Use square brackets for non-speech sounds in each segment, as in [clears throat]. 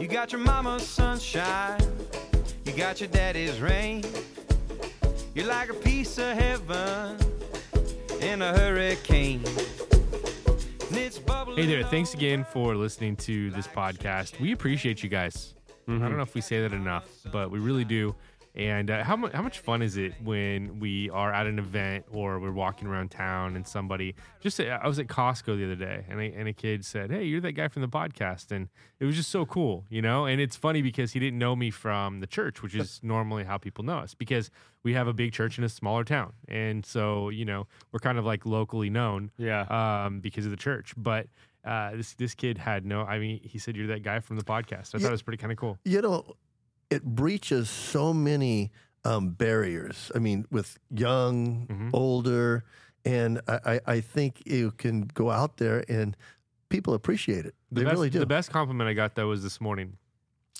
You got your mama's sunshine, you got your daddy's rain. You're like a piece of heaven in a hurricane. And it's Hey there, thanks again for listening to this podcast. We appreciate you guys. I don't know if we say that enough, but we really do. And uh, how, mu- how much fun is it when we are at an event or we're walking around town and somebody just I was at Costco the other day and a, and a kid said, "Hey, you're that guy from the podcast," and it was just so cool, you know. And it's funny because he didn't know me from the church, which is [laughs] normally how people know us because we have a big church in a smaller town, and so you know we're kind of like locally known Yeah. um, because of the church. But uh, this this kid had no. I mean, he said you're that guy from the podcast. I thought it was pretty kind of cool. you know, it breaches so many um, barriers. I mean, with young, Mhm. older, and I, I, I think you can go out there and people appreciate it. The they best, really do. The best compliment I got though was this morning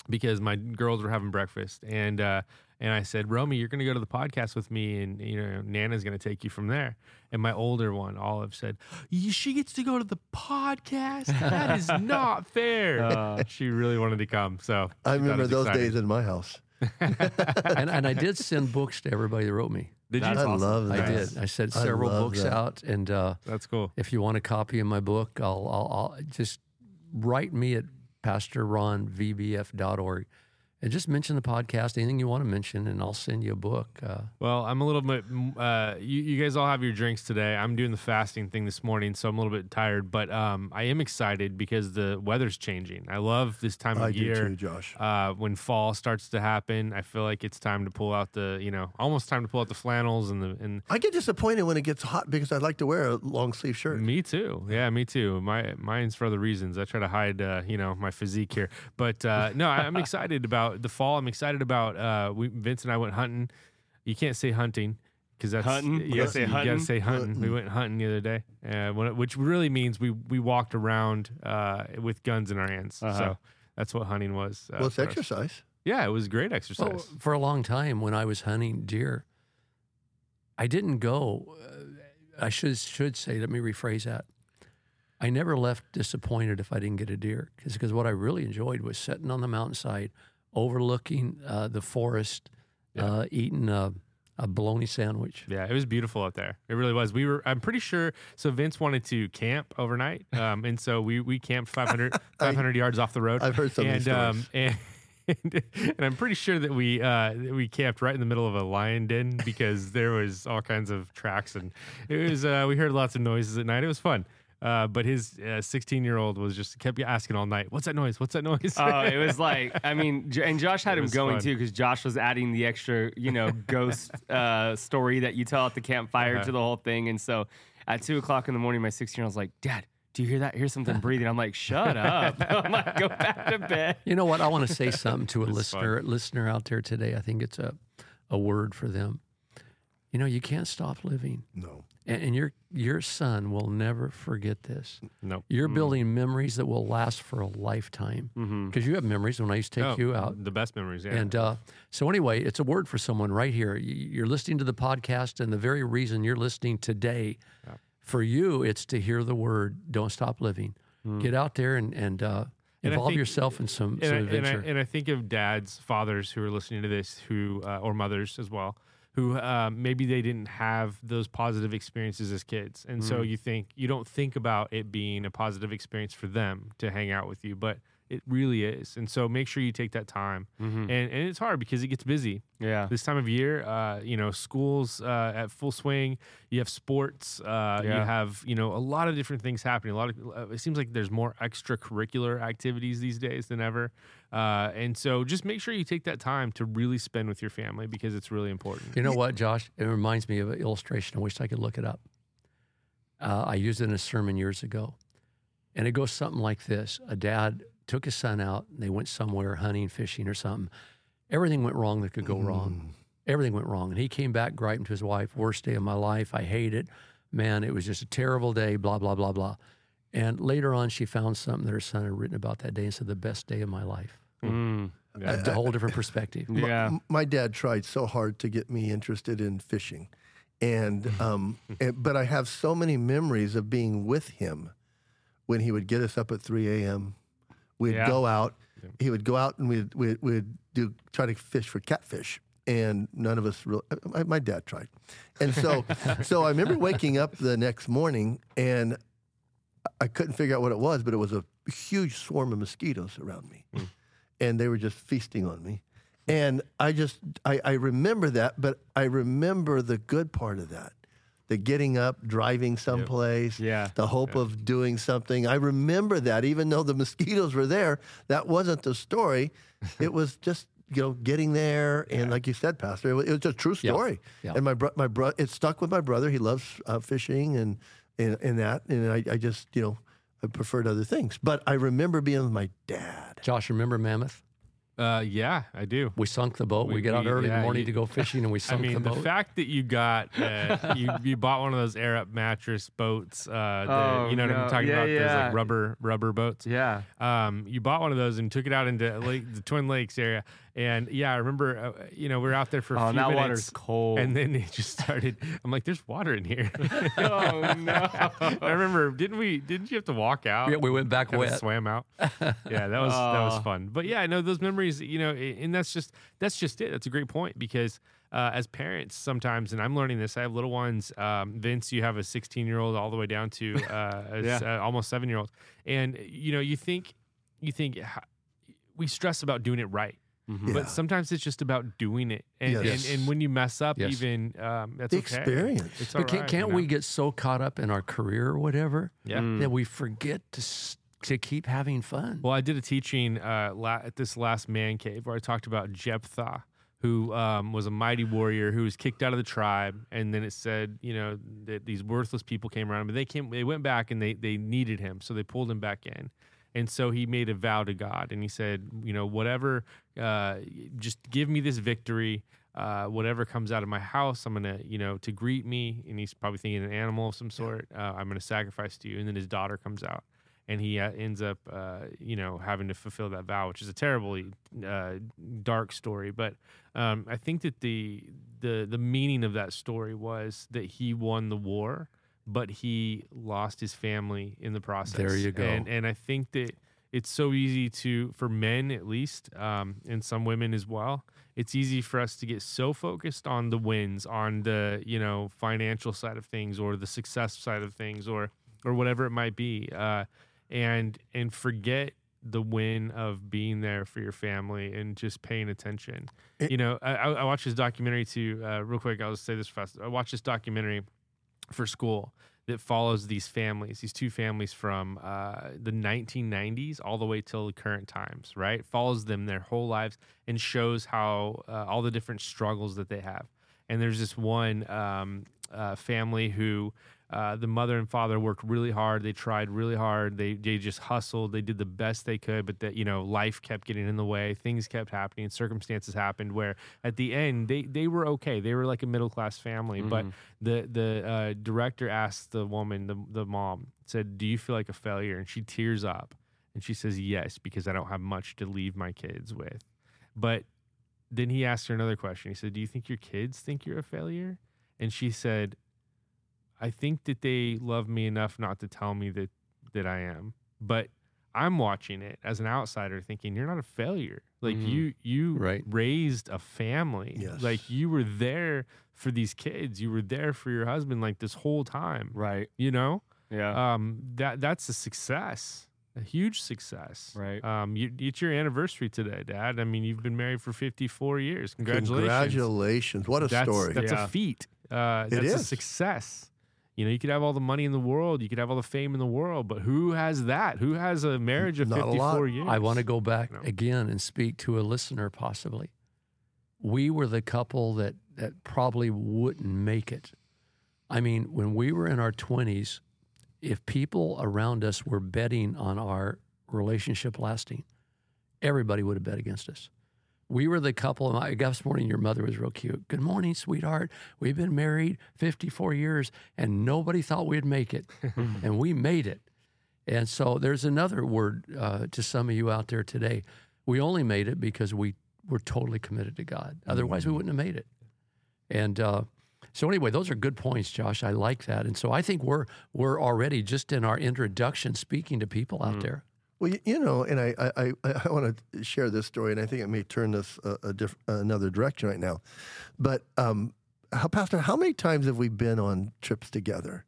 because my girls were having breakfast and uh, and I said, Romy, you're going to go to the podcast with me, and you know Nana's going to take you from there. And my older one, Olive, said, she gets to go to the podcast. That is [laughs] not fair. Uh. she really wanted to come. So I she thought it remember those exciting. days in my house. [laughs] and, and I did send books to everybody that wrote me. Did you? That's I awesome. love I did. I sent several love books that. out, and uh, That's cool. if you want a copy of my book, I'll, I'll, I'll just write me at pastorronvbf.org and just mention the podcast, anything you want to mention, and I'll send you a book. Uh, Well, I'm a little bit. Uh, you, you guys all have your drinks today. I'm doing the fasting thing this morning, so I'm a little bit tired. But um, I am excited because the weather's changing. I love this time of I do year. too, Josh. Uh, when fall starts to happen, I feel like it's time to pull out the, you know, almost time to pull out the flannels and the and. I get disappointed when it gets hot because I'd like to wear a long sleeve shirt. Me too. Yeah, me too. My mine's for other reasons. I try to hide, uh, you know, my physique here. But uh, no, I, I'm [laughs] excited about the fall. I'm excited about. Uh, we Vince and I went hunting. You can't say hunting because that's Hunting? You You gotta say You hunting? gotta say hunting. We went hunting the other day, uh, when it- which really means we we walked around uh, with guns in our hands. Uh-huh. So that's what hunting was. Uh, well, it's for us. exercise. Yeah, it was great exercise. well, for a long time, when I was hunting deer, I didn't go. Uh, I should should say. Let me rephrase that. I never left disappointed if I didn't get a deer, because what I really enjoyed was sitting on the mountainside, overlooking uh, the forest, uh, eating a, a bologna sandwich. Yeah, it was beautiful out there. It really was. We were. I'm pretty sure. So Vince wanted to camp overnight, um, and so we we camped 500, [laughs] 500 yards off the road. I've heard some of and these um, and, and [laughs] and I'm pretty sure that we uh, we camped right in the middle of a lion den because there was all kinds of tracks and it was. Uh, we heard lots of noises at night. It was fun. Uh, but his 16 year old was just kept asking all night, "What's that noise? What's that noise?" Oh, it [laughs] was like I mean, and Josh had It him going fun. too because Josh was adding the extra, you know, [laughs] ghost uh, story that you tell at the campfire Uh-huh. to the whole thing. And so, at two o'clock in the morning, my sixteen year old was like, "Dad, do you hear that? I hear something [laughs] breathing." I'm like, "Shut up!" I'm like, "Go back to bed." You know what? I want to say something to a It's listener listener out there today. I think it's a, a word for them. You know, you can't stop living, No. And, and your your son will never forget this. nope. You're building memories that will last for a lifetime because you have memories. When I used to take Oh, you out, The best memories. Yeah. and uh, so anyway, it's a word for someone right here. You're listening to the podcast, and the very reason you're listening today, for you, it's to hear the word. Don't stop living. Get out there and and uh, involve think- yourself in some, and some I, and, I, adventure. and I think of dads, fathers who are listening to this, who uh, or mothers as well, who uh, maybe they didn't have those positive experiences as kids, and so you think you don't think about it being a positive experience for them to hang out with you, but it really is. And so make sure you take that time, and and it's hard because it gets busy Yeah. this time of year. Uh, you know, schools uh, at full swing. You have sports. Uh, You have you know a lot of different things happening. A lot of uh, it seems like there's more extracurricular activities these days than ever. Uh, and so just make sure you take that time to really spend with your family because it's really important. You know what, Josh? It reminds me of an illustration. I wish I could look it up. Uh, I used it in a sermon years ago. And it goes something like this A dad took his son out, and they went somewhere hunting, fishing, or something. Everything went wrong that could go wrong. Everything went wrong. And he came back griping to his wife, worst day of my life. I hate it. Man, it was just a terrible day, blah, blah, blah, blah. And later on, she found something that her son had written about that day and said, the best day of my life. Mm. A, a whole different perspective. My- [laughs] Yeah. m- My, dad tried so hard to get me interested in fishing. And, [laughs] um, and but I have so many memories of being with him when he would get us up at 3 a.m. We'd Yeah. go out. He would go out and we'd, we'd, we'd do try to fish for catfish. And none of us really, my, my dad tried. And so, [laughs] so I remember waking up the next morning and I couldn't figure out what it was, but it was a huge swarm of mosquitoes around me. And they were just feasting on me. And I just, I, I remember that, but I remember the good part of that the getting up, driving someplace, Yeah. the hope of doing something. I remember that, even though the [laughs] mosquitoes were there, that wasn't the story. [laughs] it was just, you know, getting there. And like you said, Pastor, it was, it was a true Yeah. story. Yeah. And my, bro- my bro- it stuck with my brother. He loves uh, fishing and, and, and that. And I, I just, you know, I preferred other things. But I remember being with my dad. Josh, remember Mammoth? Uh, yeah, I do. We sunk the boat. We, We- get out we- early in yeah, the morning you- to go fishing, and we [laughs] sunk the boat. I mean, the boat. the, fact that you got uh, you you bought one of those air up mattress boats, uh, the, Oh, you know what no. I'm talking Yeah, about? Those yeah. like rubber rubber boats. Yeah. Um, you bought one of those and took it out into lake, the Twin Lakes area, and yeah, I remember. Uh, you know, we were out there for a Oh, few and that minutes, water's cold. and then it just started. I'm like, "There's water in here." [laughs] oh no. [laughs] I remember, didn't we? Didn't you have to walk out? Yeah, we went back Kinda wet. swam out. [laughs] Yeah, that was that was Oh. fun. But yeah, no, those memories, you know, and that's just that's just it. That's a great point because uh, as parents, sometimes, and I'm learning this. I have little ones. Um, Vince, you have a 16 year old all the way down to uh, a s- Yeah. uh, almost seven year old, and you know, you think you think we stress about doing it right. Mhm. But sometimes it's just about doing it, and, Yes. and, and when you mess up, Yes. even um, that's The okay. experience. It's But can't, right, can't you know? we get so caught up in our career or whatever Yeah. Mm. that we forget to to keep having fun? Well, I did a teaching uh, la- at this last man cave where I talked about Jephthah, who um, was a mighty warrior who was kicked out of the tribe, and then it said, you know, that these worthless people came around him, but they came, they went back and they they needed him, so they pulled him back in, and so he made a vow to God, and he said, you know, whatever, uh, just give me this victory. Uh, whatever comes out of my house, I'm gonna, you know, to greet me. And he's probably thinking an animal of some sort. Uh, I'm gonna sacrifice to you. And then his daughter comes out, and he uh, ends up, uh, you know, having to fulfill that vow, which is a terribly uh, dark story. But um, I think that the the the meaning of that story was that he won the war, but he lost his family in the process. There you go. And and I think that it's so easy to for men at least, um, and some women as well. It's easy for us to get so focused on the wins, on the you know financial side of things, or the success side of things, or or whatever it might be, uh, and and forget the win of being there for your family and just paying attention. It- you know, I, I I watched this documentary too. Uh, real quick, I'll just say this fast. I watched this documentary for school that follows these families, these two families from uh, the 1990s all the way till the current times. Right, follows them their whole lives and shows how uh, all the different struggles that they have. And there's this one um, uh, family who uh, the mother and father worked really hard. They tried really hard. They they just hustled. They did the best they could, but that you know life kept getting in the way. Things kept happening. Circumstances happened where at the end they they were okay. They were like a middle class family. But the the uh, director asked the woman, the the mom, said, "Do you feel like a failure?" And she tears up and she says, "Yes, because I don't have much to leave my kids with." But then he asked her another question. He said, "Do you think your kids think you're a failure?" And she said, "I think that they love me enough not to tell me that that I am, but I'm watching it as an outsider, thinking you're not a failure. Like Mhm. you you Right. raised a family. Yes. Like you were there for these kids. You were there for your husband like this whole time. Right. You know, Yeah. um, that that's a success." A huge success, Right. Um, you, it's your anniversary today, Dad. I mean, you've been married for 54 years. Congratulations! Congratulations. What a that's, story. That's Yeah. a feat. Uh, It that's a success. You know, you could have all the money in the world, you could have all the fame in the world, but who has that? Who has a marriage of Not a 54 lot. years? I want to go back No. again and speak to a listener, possibly. We were the couple that, that probably wouldn't make it. I mean, when we were in our 20s, if people around us were betting on our relationship lasting, everybody would have bet against us. We were the couple. I guess this morning your mother was real cute. Good morning, sweetheart. We've been married 54 years and nobody thought we'd make it. [laughs] and we made it. And so there's another word uh, to some of you out there today. We only made it because we were totally committed to God. Otherwise, we wouldn't have made it. And uh, so anyway, those are good points, Josh. I like that. And so I think we're we're already just in our introduction speaking to people out there. Well, you, you know, and I I, I, I want to share this story, and I think it may turn this a, a diff, another direction right now. But um, how, Pastor, how many times have we been on trips together,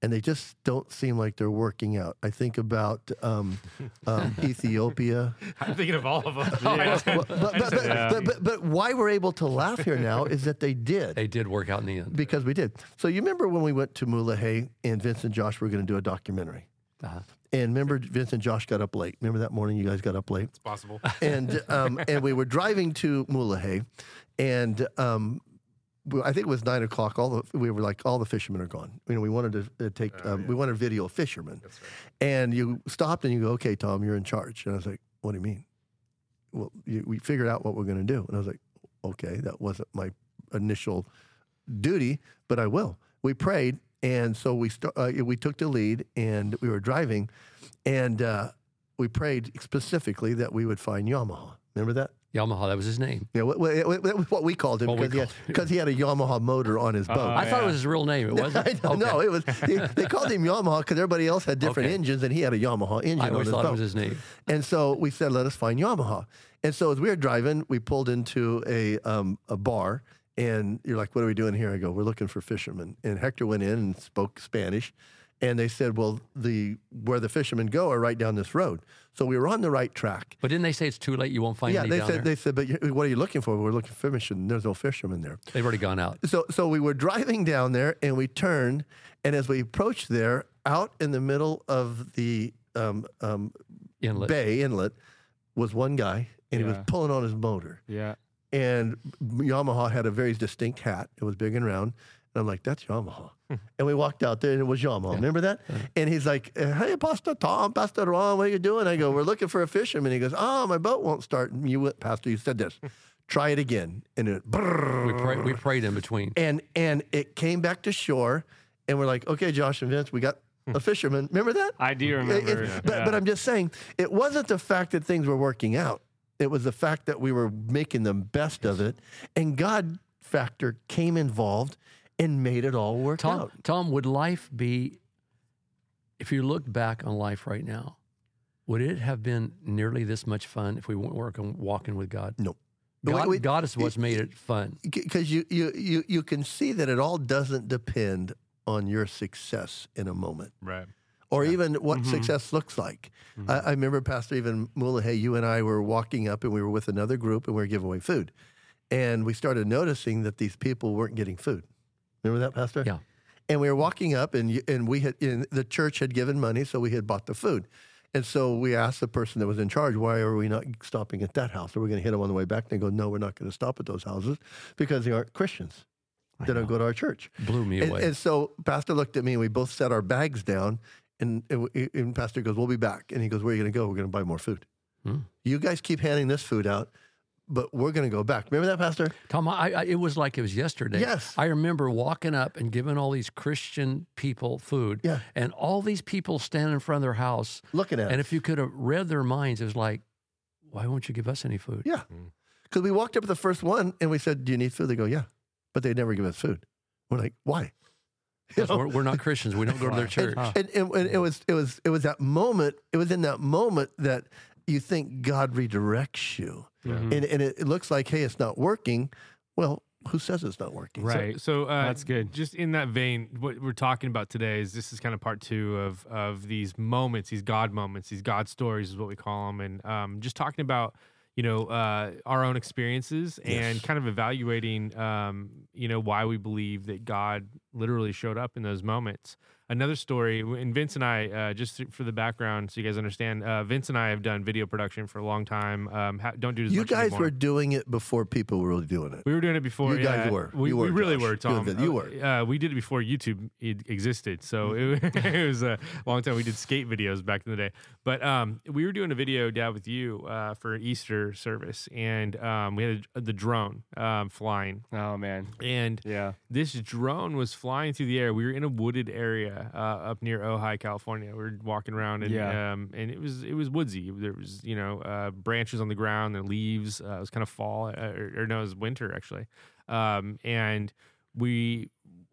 and they just don't seem like they're working out? I think about um, um, [laughs] Ethiopia. I'm thinking of all of them. [laughs] Well, but, but, but, Yeah. but, but, but why we're able to laugh here now is that they did. They did work out in the end. because we did. So you remember when we went to Mulegé and Vince and Josh were going to do a documentary. Uh-huh. And remember, Vince and Josh got up late. Remember that morning you guys got up late? It's possible. [laughs] and um, and we were driving to Mulegé, and um, I think it was nine o'clock. All the we were like all the fishermen are gone. You know, we wanted to uh, take um, we wanted to video of fishermen, and you stopped and you go, okay, Tom, you're in charge. And I was like, what do you mean? Well, you, we figured out what we're going to do, and I was like, okay, that wasn't my initial duty, but I will. We prayed, and so we st- uh, we took the lead, and we were driving, and uh, we prayed specifically that we would find Yamaha. Remember that? Yamaha, that was his name. Yeah, what, what, what, what we called him because he, had- him. he had a Yamaha motor on his boat. Oh, I thought it was his real name. It wasn't. [laughs] I don't know. It was they, they called him Yamaha because everybody else had different Okay. engines, and he had a Yamaha engine I on his thought boat. it was his name. And so we said, let us find Yamaha. And so as we were driving, we pulled into a um, a bar, and you're like, "What are we doing here?" I go, "We're looking for fishermen." And Hector went in and spoke Spanish, and they said, "Well, the where the fishermen go are right down this road." So we were on the right track. But didn't they say it's too late? You won't find yeah, any they down said there? they said, "But you- what are you looking for?" We're looking for fishermen. There's no fishermen there. They've already gone out. So so we were driving down there and we turned and as we approached there, out in the middle of the um, um, Inlet. bay inlet was one guy and he was pulling on his motor. Yeah. And Yamaha had a very distinct hat. It was big and round. And I'm like, that's Yamaha. Hmm. and we walked out there and it was Yamaha. Remember that? And he's like, hey, Pastor Tom, Pastor Ron, what are you doing? I go, we're looking for a fisherman. He goes, oh, my boat won't start. And you went, Pastor, you said this. Hmm. Try it again. And it, We, pray, we prayed in between. and and it came back to shore, and we're like, okay, Josh and Vince, we got hmm. a fisherman. Remember that? I do It- remember. it- but, but I'm just saying, it wasn't the fact that things were working out. It was the fact that we were making the best of it, and God factor came involved and made it all work Tom, out. Tom, would life be, if you look back on life right now, would it have been nearly this much fun if we weren't working, walking with God? No. God, We- we- God is what's made it fun. Because you, you you you can see that it all doesn't depend on your success in a moment. right. Or even what Mhm. success looks like. I, I remember, Pastor, even Mulegé, you and I were walking up and we were with another group and we were giving away food. And we started noticing that these people weren't getting food. Remember that, Pastor? Yeah. And we were walking up and, and we had, and the church had given money, so we had bought the food. And so we asked the person that was in charge, why are we not stopping at that house? Are we going to hit them on the way back? And they go, no, we're not going to stop at those houses because they aren't Christians. I They don't go to our church. Blew me And, away. and so Pastor looked at me and we both set our bags down. And, and, and Pastor goes, We'll be back. And he goes, Where are you going to go? We're going to buy more food. Hmm. You guys keep handing this food out, but we're going to go back. Remember that, Pastor? Tom, I, I, it was like it was yesterday. Yes. I remember walking up and giving all these Christian people food. Yeah. And all these people standing in front of their house. Looking at And us. if you could have read their minds, it was like, why won't you give us any food? Yeah. Because we walked up to the first one and we said, Do you need food? They go, Yeah. But they never give us food. We're like, Why? You 'Cause? We're, we're not Christians. We don't go to their church. And, and, and it was it was it was that moment. It was in that moment that you think God redirects you, Mhm. and, and it, it looks like, hey, it's not working. Well, who says it's not working? Right. So, so uh, That's good. Just in that vein, what we're talking about today is this is kind of part two of of these moments, these God moments, these God stories is what we call them, and um, just talking about you know uh, our own experiences and Yes. kind of evaluating um, you know why we believe that God literally showed up in those moments. Another story, and Vince and I, uh, just for the background, so you guys understand, uh, Vince and I have done video production for a long time. Um, ha- don't do it as You much guys anymore. were doing it before people were really doing it. We were doing it before. You guys yeah. were. We, You we were, really Josh. were, Tom. you Uh, were. Uh, we did it before YouTube e- existed, so it, [laughs] it was a long time. We did skate videos back in the day, but um, we were doing a video, Dad, with you uh, for Easter service, and um, we had a, the drone um, flying, Oh man. and Yeah. this drone was flying through the air. We were in a wooded area uh, up near Ojai, California. We were walking around, and Yeah. um, and it was it was woodsy. There was you know uh, branches on the ground, and leaves. Uh, it was kind of fall, uh, or, or no, it was winter actually. Um, and we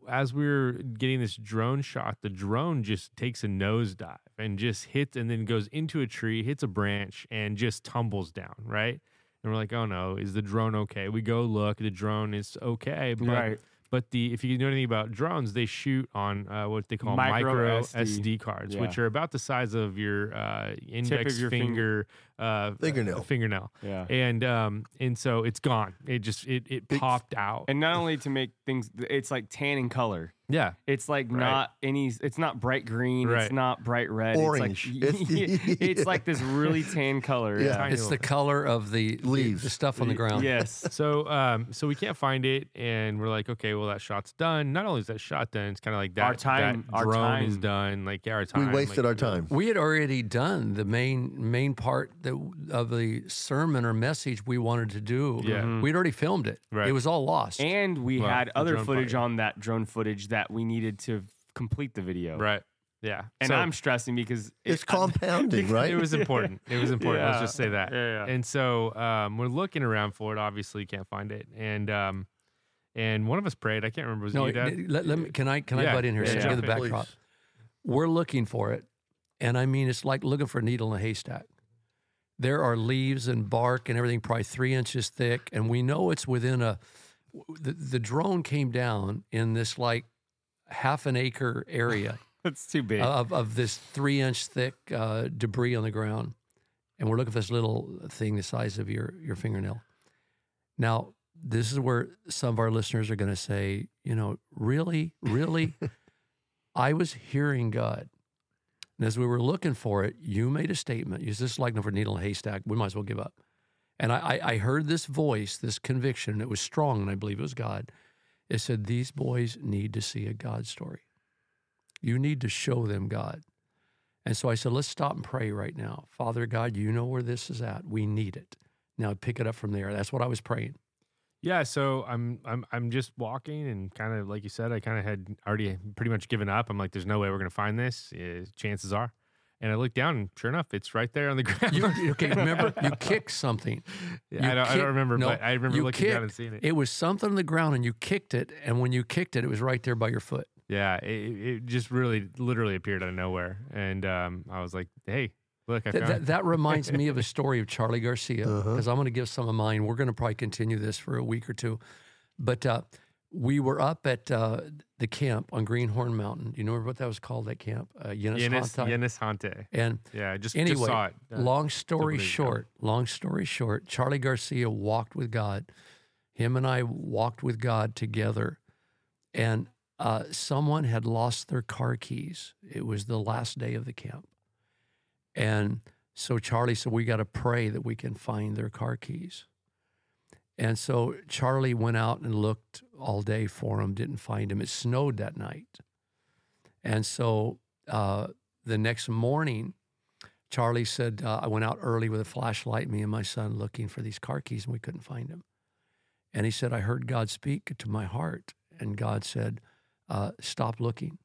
as we're getting this drone shot, the drone just takes a nosedive and just hits and then goes into a tree, hits a branch, and just tumbles down, right? And we're like, oh no, is the drone okay? We go look, the drone is okay. But Right. But the if you know anything about drones, they shoot on uh, what they call Micro micro, SD. SD, cards, which are about the size of your uh, index your finger, uh, Fingernail. uh, fingernail. Yeah. And um and so it's gone. It just it it Big- popped out. And not only to make things, it's like tan in color. yeah. It's like Right. not any. It's not bright green. Right. It's not bright red. Orange. It's like [laughs] It's- [laughs] it's like this really [laughs] tan color. Yeah. Yeah. It's the little- color of the the- Leaves. the stuff on the ground. Yes. So um so we can't find it and we're like, okay, well that shot's done. Not only is that shot done, it's kind of like that Our time- that our drone is done. Like yeah, our time. We wasted like, our time. We had already done the main main part that, of the sermon or message we wanted to do. Yeah. Mhm. We'd already filmed it. Right. It was all lost. And we Well, had other footage part, on that drone footage that we needed to complete the video. Right. Yeah. And So- I'm stressing because It's it- compounding, [laughs] right? It was important. It was important. Let's just say that. Yeah, yeah. And so um, we're looking around for it. Obviously, can't find it. And um, and one of us prayed. I can't remember. Was it no, you, Dad? let, let me, can I can I butt in here? yeah, Since yeah. the Please. backdrop. We're looking for it, and I mean it's like looking for a needle in a haystack. There are leaves and bark and everything, probably three inches thick, and we know it's within a. The, the drone came down in this like half an acre area. [laughs] That's too big. of, of this three inch thick uh, debris on the ground. And we're looking for this little thing the size of your, your fingernail. Now, this is where some of our listeners are going to say, you know, really, really? [laughs] I was hearing God. And as we were looking for it, you made a statement. You just like for needle in a haystack. We might as well give up. And I, I, I heard this voice, this conviction. and It was strong, and I believe it was God. It said, These boys need to see a God story. You need to show them God. And so I said, let's stop and pray right now. Father God, you know where this is at. We need it. Now pick it up from there. That's what I was praying. Yeah, so I'm I'm I'm just walking and kind of like you said, I kind of had already pretty much given up. I'm like, there's no way we're gonna find this. Uh, chances are, and I look down, and sure enough, it's right there on the ground. [laughs] You, okay, remember, you [laughs] kicked something. Yeah, you I, don't, I don't remember, no, but I remember looking down kicked- and seeing it. It was something on the ground and you kicked it. And when you kicked it, it was right there by your foot. Yeah, it, it just really literally appeared out of nowhere, and um, I was like, hey, look, I That, found. that, that reminds me of a [laughs] story of Charlie Garcia Uh-huh. because I'm going to give some of mine. We're going to probably continue this for a week or two. But uh, we were up at uh, the camp on Greenhorn Mountain. Do You know what that was called, that camp? Uh, Yenis Yenis, Yenis Hante. And Yeah, I just, Anyway, just saw it. uh, long story days ago. short, long story short, Charlie Garcia walked with God. Him and I walked with God together, and uh, someone had lost their car keys. It was the last day of the camp, and so Charlie said, "We got to pray that we can find their car keys." And so Charlie went out and looked all day for them, didn't find him. It snowed that night, and so uh, the next morning. Charlie said, uh, I went out early with a flashlight, me and my son, looking for these car keys, and we couldn't find them. And he said, I heard God speak to my heart. And God said, uh, Stop looking.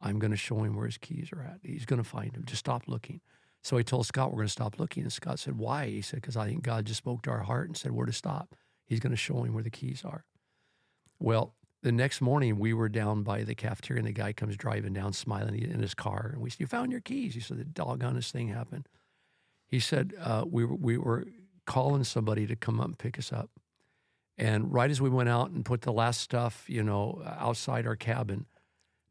I'm going to show him where his keys are at. He's going to find them. Just stop looking. So he told Scott, We're going to stop looking. And Scott said, Why? He said, Because I think God just spoke to our heart and said, Where to stop. He's going to show him where the keys are. Well, the next morning we were down by the cafeteria and the guy comes driving down smiling in his car and we said you found your keys he said the doggonest thing happened he said uh, we, we were calling somebody to come up and pick us up and right as we went out and put the last stuff you know outside our cabin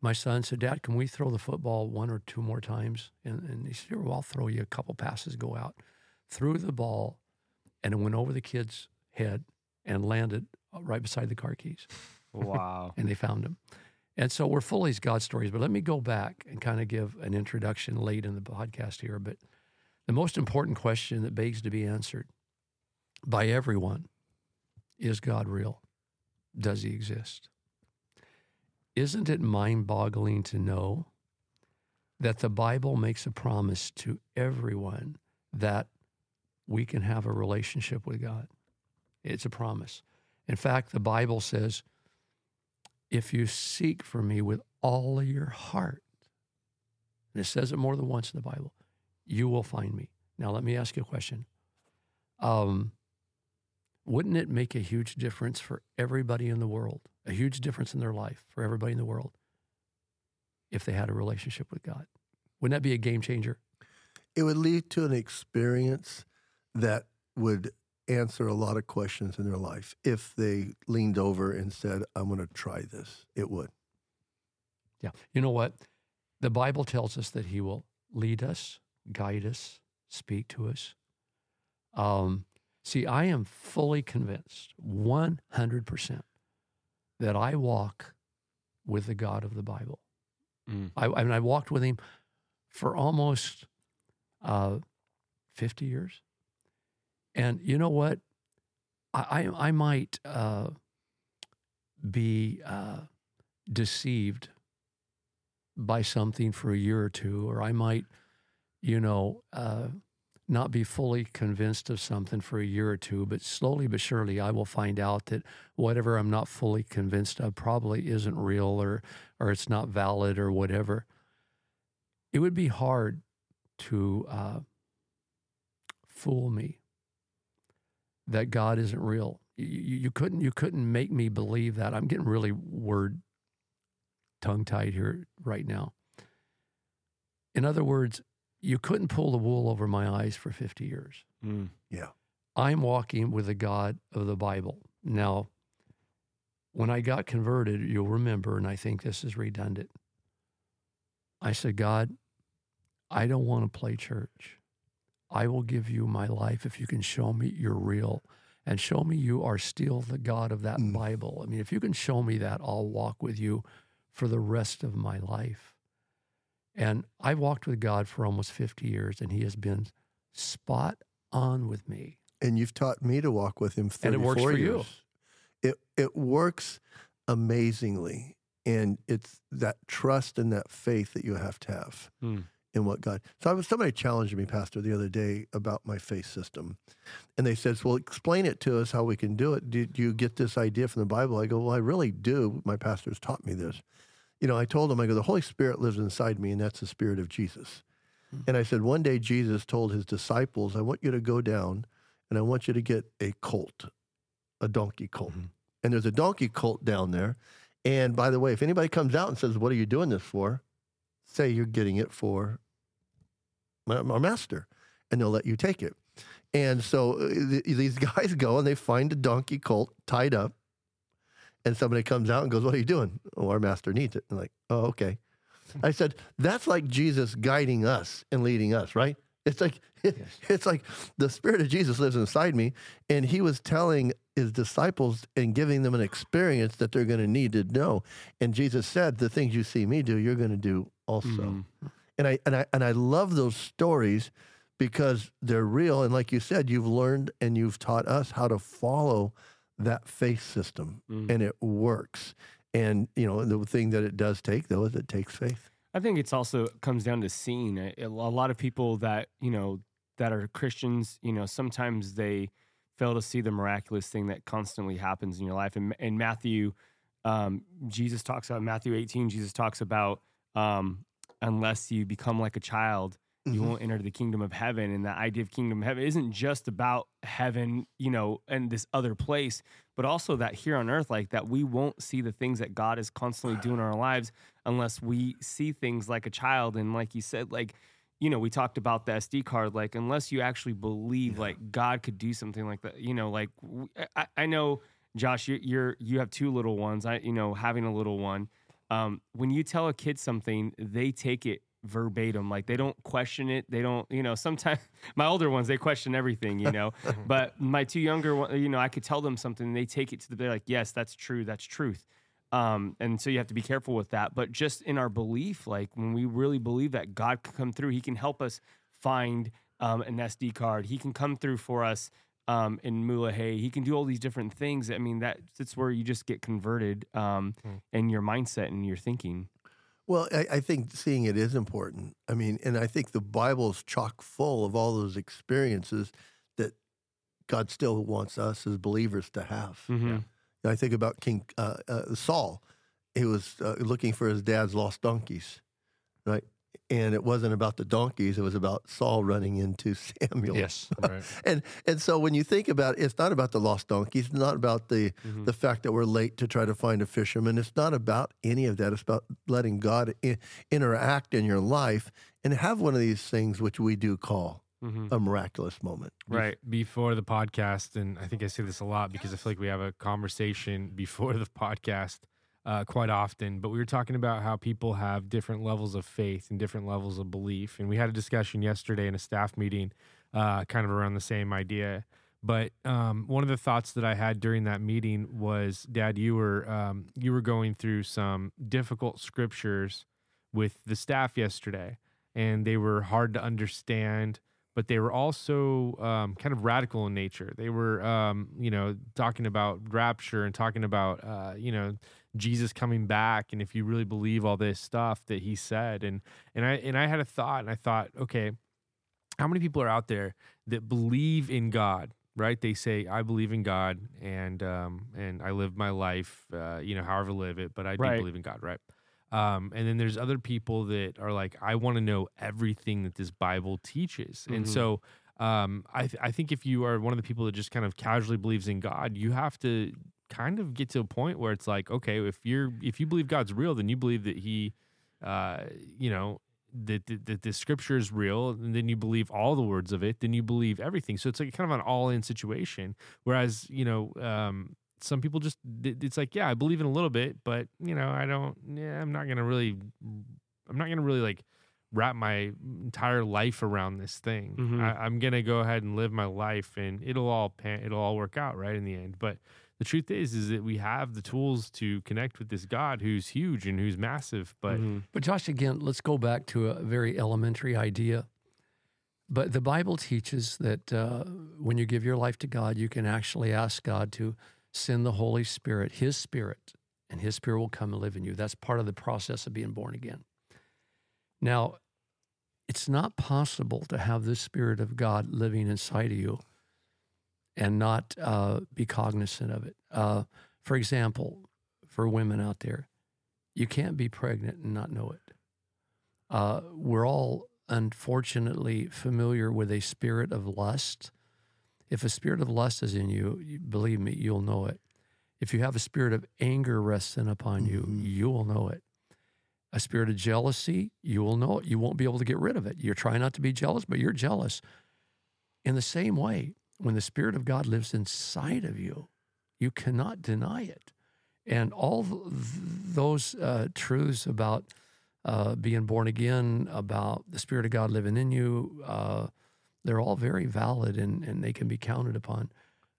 my son said dad can we throw the football one or two more times and, and he said well, i'll throw you a couple passes go out threw the ball and it went over the kid's head and landed uh, right beside the car keys wow. [laughs] and they found him. And so we're full of these God stories. But let me go back and kind of give an introduction late in the podcast here. But the most important question that begs to be answered by everyone is God real? Does he exist? Isn't it mind boggling to know that the Bible makes a promise to everyone that we can have a relationship with God? It's a promise. In fact, the Bible says, if you seek for me with all your heart, and it says it more than once in the Bible, you will find me. Now, let me ask you a question. Um, wouldn't it make a huge difference for everybody in the world, a huge difference in their life for everybody in the world, if they had a relationship with God? Wouldn't that be a game changer? It would lead to an experience that would answer a lot of questions in their life if they leaned over and said, I'm going to try this. It would. Yeah. You know what? The Bible tells us that He will lead us, guide us, speak to us. Um, see, I am fully convinced, 100%, that I walk with the God of the Bible. Mm. I, I mean, I walked with Him for almost uh, 50 years. And you know what? I, I, I might uh, be uh, deceived by something for a year or two, or I might, you know, uh, not be fully convinced of something for a year or two, but slowly but surely I will find out that whatever I'm not fully convinced of probably isn't real or or it's not valid or whatever. It would be hard to uh, fool me that God isn't real. You, you, couldn't you couldn't make me believe that. I'm getting really word tongue tied here right now. In other words, you couldn't pull the wool over my eyes for 50 years. Mm. I'm walking with the God of the Bible. Now, when I got converted, you'll remember, and I think this is redundant. I said, God, I don't want to play church. I will give you my life if you can show me you're real and show me you are still the God of that Mm. Bible. I mean, if you can show me that, I'll walk with you for the rest of my life. And I've walked with God for almost 50 years, and He has been spot on with me. And you've taught me to walk with him 34 And it works for you. years. It, it works amazingly. And it's that trust and that faith that you have to have Hmm. in what God. So I was somebody challenged me, Pastor, the other day about my faith system, and they said, "Well, explain it to us how we can do it. Did you get this idea from the Bible?" I go, "Well, I really do. My pastor's taught me this." You know, I told him, I go, "The Holy Spirit lives inside me, and that's the Spirit of Jesus." And I said, one day Jesus told his disciples, "I want you to go down, and I want you to get a colt, a donkey colt." And there's a donkey colt down there. And by the way, if anybody comes out and says, "What are you doing this for?" say you're getting it for my, my master, and they'll let you take it. And so uh, th- these [laughs] guys go and they find a donkey colt tied up, and somebody comes out and goes, "What are you doing?" Oh, our master needs it. And like, oh, okay. I said, that's like Jesus guiding us and leading us, right? It's like [laughs] it's like the spirit of Jesus lives inside me, and he was telling his disciples and giving them an experience that they're going to need to know. And Jesus said, "The things you see me do, you're going to do also." Mhm. And I and I and I love those stories because they're real. And like you said, you've learned and you've taught us how to follow that faith system, Mm. and it works. And you know, the thing that it does take though is it takes faith. I think it's also comes down to seeing. A a lot of people that you know that are Christians, you know, sometimes they fail to see the miraculous thing that constantly happens in your life. And in Matthew, um, Jesus talks about Matthew 18. Jesus talks about um, unless you become like a child, you Mhm. won't enter the kingdom of heaven. And the idea of kingdom of heaven isn't just about heaven, you know, and this other place, but also that here on earth, like that we won't see the things that God is constantly doing in our lives unless we see things like a child. And like you said, like, you know, we talked about the SD card, like, unless you actually believe like God could do something like that, you know, like, I, I know, Josh, you're, you're, you have two little ones. I, you know, having a little one, um, when you tell a kid something, they take it verbatim. Like they don't question it. They don't, you know, sometimes [laughs] my older ones, they question everything, you know, [laughs] but my two younger ones, you know, I could tell them something and they take it to the, they're like, yes, that's true. That's truth. Um, and so you have to be careful with that. But just in our belief, like when we really believe that God can come through, he can help us find um, an SD card. He can come through for us um, in Mulegé. He can do all these different things. I mean, that that's where you just get converted um, in your mindset and your thinking. Well, I, I think seeing it is important. I mean, and I think the Bible's chock full of all those experiences that God still wants us as believers to have. Mhm. I think about King uh, uh, Saul. He was uh, looking for his dad's lost donkeys, right? And it wasn't about the donkeys. It was about Saul running into [laughs] Samuel. Yes. Right. [laughs] And and so when you think about it, it's not about the lost donkeys. It's not about the Mm-hmm. the fact that we're late to try to find a fisherman. It's not about any of that. It's about letting God I- interact in your life and have one of these things which we do call Mhm. a miraculous moment. Right. Before the podcast, and I think I say this a lot because I feel like we have a conversation before the podcast uh, quite often, but we were talking about how people have different levels of faith and different levels of belief. And we had a discussion yesterday in a staff meeting, uh, kind of around the same idea. But um, one of the thoughts that I had during that meeting was, Dad, you were um, you were going through some difficult scriptures with the staff yesterday, and they were hard to understand but they were also um, kind of radical in nature. They were, um, you know, talking about rapture and talking about, uh, you know, Jesus coming back, and if you really believe all this stuff that he said, and and I and I had a thought, and I thought, okay, how many people are out there that believe in God? Right? They say, "I believe in God, and um, and I live my life, uh, you know, however I live it, but I do Right. believe in God." Right? Um, and then there's other people that are like, I want to know everything that this Bible teaches. And Mhm. so um, I, th- I think if you are one of the people that just kind of casually believes in God, you have to kind of get to a point where it's like, okay, if you're if you believe God's real, then you believe that He, uh, you know, that, that, that the Scripture is real, and then you believe all the words of it. Then you believe everything. So it's like kind of an all in situation. Whereas you know. Um, some people just it's like yeah i believe in a little bit but you know i don't yeah i'm not gonna really i'm not gonna really like wrap my entire life around this thing Mhm. I, i'm gonna go ahead and live my life and it'll all pan, it'll all work out right in the end but the truth is is that we have the tools to connect with this god who's huge and who's massive but Mhm. But Josh, again, let's go back to a very elementary idea. But the Bible teaches that uh, when you give your life to God, you can actually ask God to send the Holy Spirit, His Spirit, and His Spirit will come and live in you. That's part of the process of being born again. Now, it's not possible to have the Spirit of God living inside of you and not uh, be cognizant of it. Uh, for example, for women out there, you can't be pregnant and not know it. Uh, we're all unfortunately familiar with a spirit of lust. If a spirit of lust is in you, believe me, you'll know it. If you have a spirit of anger resting upon you, Mhm. you will know it. A spirit of jealousy, you will know it. You won't be able to get rid of it. You're trying not to be jealous, but you're jealous. In the same way, when the Spirit of God lives inside of you, you cannot deny it. And all th- those uh, truths about uh, being born again, about the Spirit of God living in you, uh, they're all very valid and, and they can be counted upon.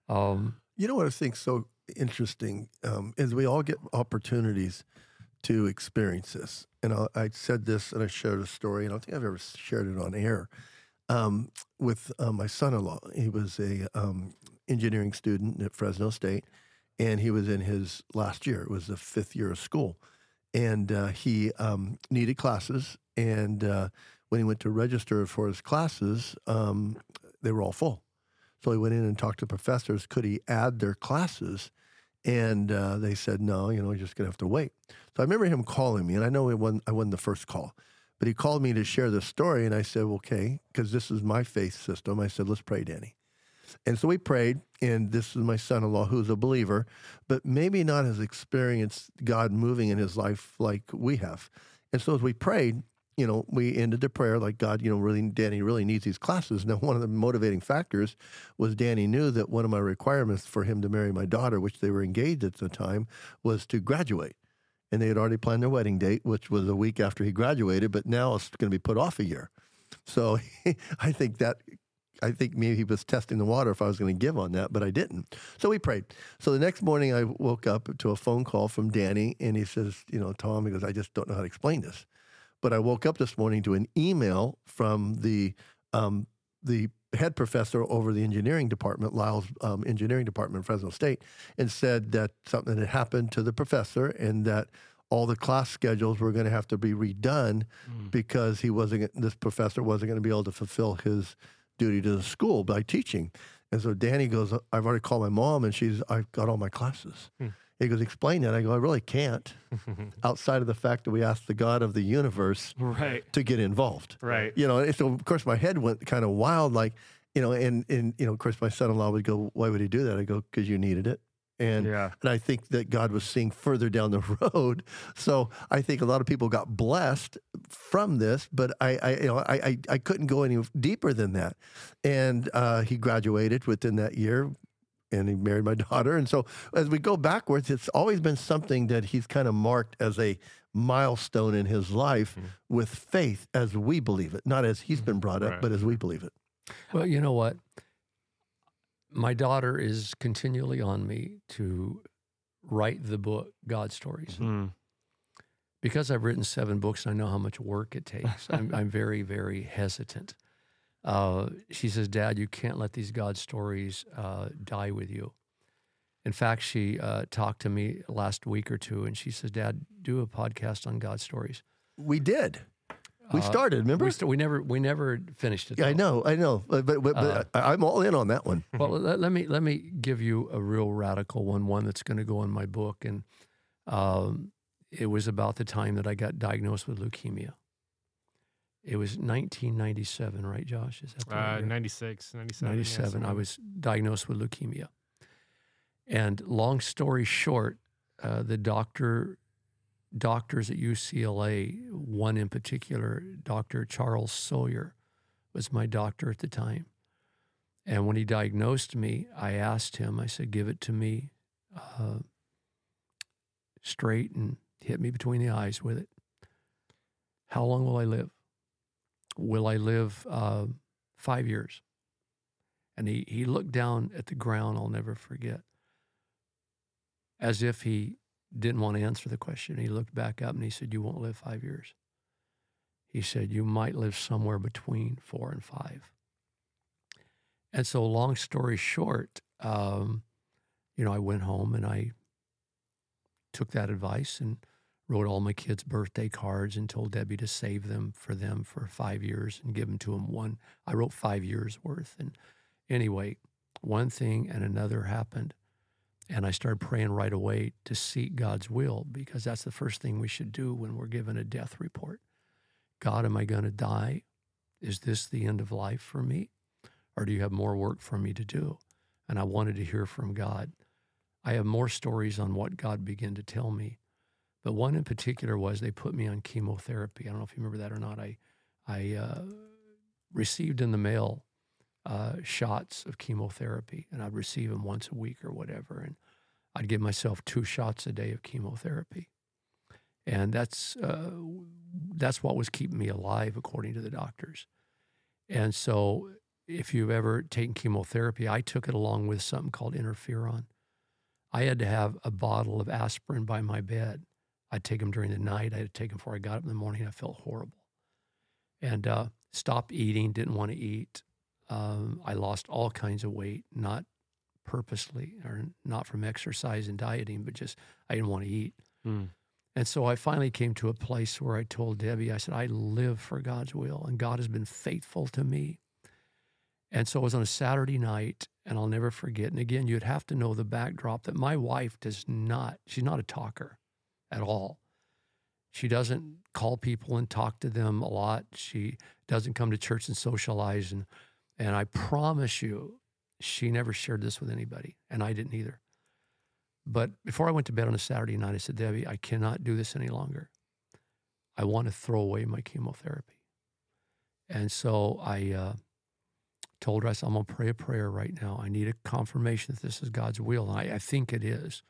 Um, You know what I think so interesting um, is we all get opportunities to experience this. And I, I said this and I shared a story, and I don't think I've ever shared it on air um, with uh, my son-in-law. He was a um, engineering student at Fresno State, and he was in his last year. It was the fifth year of school, and uh, he um, needed classes. And uh, when he went to register for his classes, um, they were all full. So he went in and talked to professors. Could he add their classes? And uh, they said, no, you know, you're just going to have to wait. So I remember him calling me, and I know it wasn't, I wasn't the first call, but he called me to share this story. And I said, okay, because this is my faith system. I said, let's pray, Danny. And so we prayed, and this is my son in law who's a believer, but maybe not has experienced God moving in his life like we have. And so as we prayed, you know, we ended the prayer like God, you know, really, Danny really needs these classes. Now, [laughs] one of the motivating factors was Danny knew that one of my requirements for him to marry my daughter, which they were engaged at the time, was to graduate. And they had already planned their wedding date, which was a week after he graduated, but now it's going to be put off a year. So [laughs] I think that I think maybe he was testing the water if I was going to give on that, but I didn't. So we prayed. So the next morning, I woke up to a phone call from Danny, and he says, "You know, Tom," he goes, "I just don't know how to explain this." But I woke up this morning to an email from the um, the head professor over the engineering department, Lyles um, engineering department, Fresno State, and said that something had happened to the professor, and that all the class schedules were going to have to be redone because he wasn't. This professor wasn't going to be able to fulfill his duty to the school by teaching. And so Danny goes, I've already called my mom and she's, I've got all my classes. Hmm. He goes, explain that. I go, I really can't, [laughs] outside of the fact that we asked the God of the universe Right. to get involved. Right. You know, and so of course my head went kind of wild, like, you know, and and you know, of course my son-in-law would go, "Why would he do that?" I go, "Because you needed it." And Yeah. and I think that God was seeing further down the [laughs] road. So I think a lot of people got blessed from this, but I, I you know, I, I, I couldn't go any deeper than that. And uh, he graduated within that year, and he married my [laughs] daughter. And so as we go backwards, it's always been something that he's kind of marked as a milestone in his life with faith as we believe it, not as he's been brought up, Right. but as we believe it. Well, you know what? My daughter is continually on me to write the book, God Stories. Mm. Because I've written seven books and I know how much work it takes, I'm, I'm very, very hesitant. Uh, she says, Dad, you can't let these God stories uh, die with you. In fact, she uh, talked to me last week or two and she says, Dad, do a podcast on God stories. We did. We Uh, started, remember? We, st- we never we never finished it. yeah, I know, I know, but but, but, Uh, I'm all in on that one. [laughs] Well, let, let me let me give you a real radical one, one that's going to go in my book, and um, it was about the time that I got diagnosed with leukemia. It was 1997, right, Josh? Is that the Uh, year? 96, 97. yeah, 97. I was diagnosed with leukemia. And long story short, uh, the doctor, doctors at UCLA, one in particular, Dr. Charles Sawyer, was my doctor at the time. And when he diagnosed me, I asked him, I said, give it to me uh, straight and hit me between the eyes with it. How long will I live? Will I live uh, five years? And he, he looked down at the ground, I'll never forget, as if he didn't want to answer the question. He looked back up and he said, You won't live five years. He said, You might live somewhere between four and five. And so, long story short, um, you know, I went home and I took that advice and wrote all my kids' birthday cards and told Debbie to save them for them for five years and give them to them one. I wrote five years worth. And anyway, one thing and another happened. And I started praying right away to seek God's will because that's the first thing we should do when we're given a death report. God, am I going to die? Is this the end of life for me? Or do you have more work for me to do? And I wanted to hear from God. I have more stories on what God began to tell me. But one in particular was they put me on chemotherapy. I don't know if you remember that or not. I, I uh, received in the mail uh, shots of chemotherapy, and I'd receive them once a week or whatever. And I'd give myself two shots a day of chemotherapy, and that's uh, that's what was keeping me alive, according to the doctors. And so, if you've ever taken chemotherapy, I took it along with something called interferon. I had to have a bottle of aspirin by my bed. I'd take them during the night. I had to take them before I got up in the morning. I felt horrible, and uh, stopped eating. Didn't want to eat. Um, I lost all kinds of weight, not purposely or not from exercise and dieting, but just I didn't want to eat. Mm. And so I finally came to a place where I told Debbie, I said, I live for God's will, and God has been faithful to me. And so it was on a Saturday night, and I'll never forget. And again, you'd have to know the backdrop that my wife does not, she's not a talker at all. She doesn't call people and talk to them a lot. She doesn't come to church and socialize. And, and I promise you, she never shared this with anybody, and I didn't either. But before I went to bed on a Saturday night, I said, Debbie, I cannot do this any longer. I want to throw away my chemotherapy. And so I uh, told her, I said, I'm going to pray a prayer right now. I need a confirmation that this is God's will. And I, I think it is.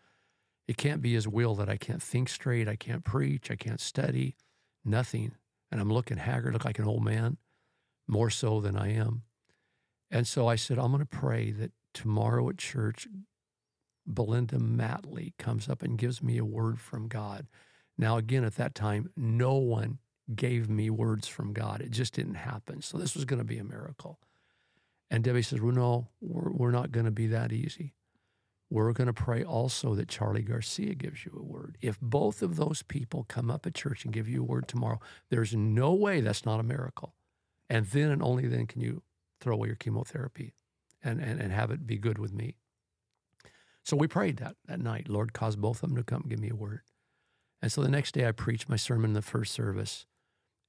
It can't be His will that I can't think straight, I can't preach, I can't study, nothing. And I'm looking haggard, look like an old man, more so than I am. And so I said, I'm going to pray that tomorrow at church, Belinda Matley comes up and gives me a word from God. Now, again, at that time, no one gave me words from God. It just didn't happen. So this was going to be a miracle. And Debbie says, well, no, we're, we're not going to be that easy. We're going to pray also that Charlie Garcia gives you a word. If both of those people come up at church and give you a word tomorrow, there's no way that's not a miracle. And then and only then can you throw away your chemotherapy and, and, and have it be good with me. So we prayed that that night. Lord, cause both of them to come give me a word. And so the next day I preached my sermon in the first service.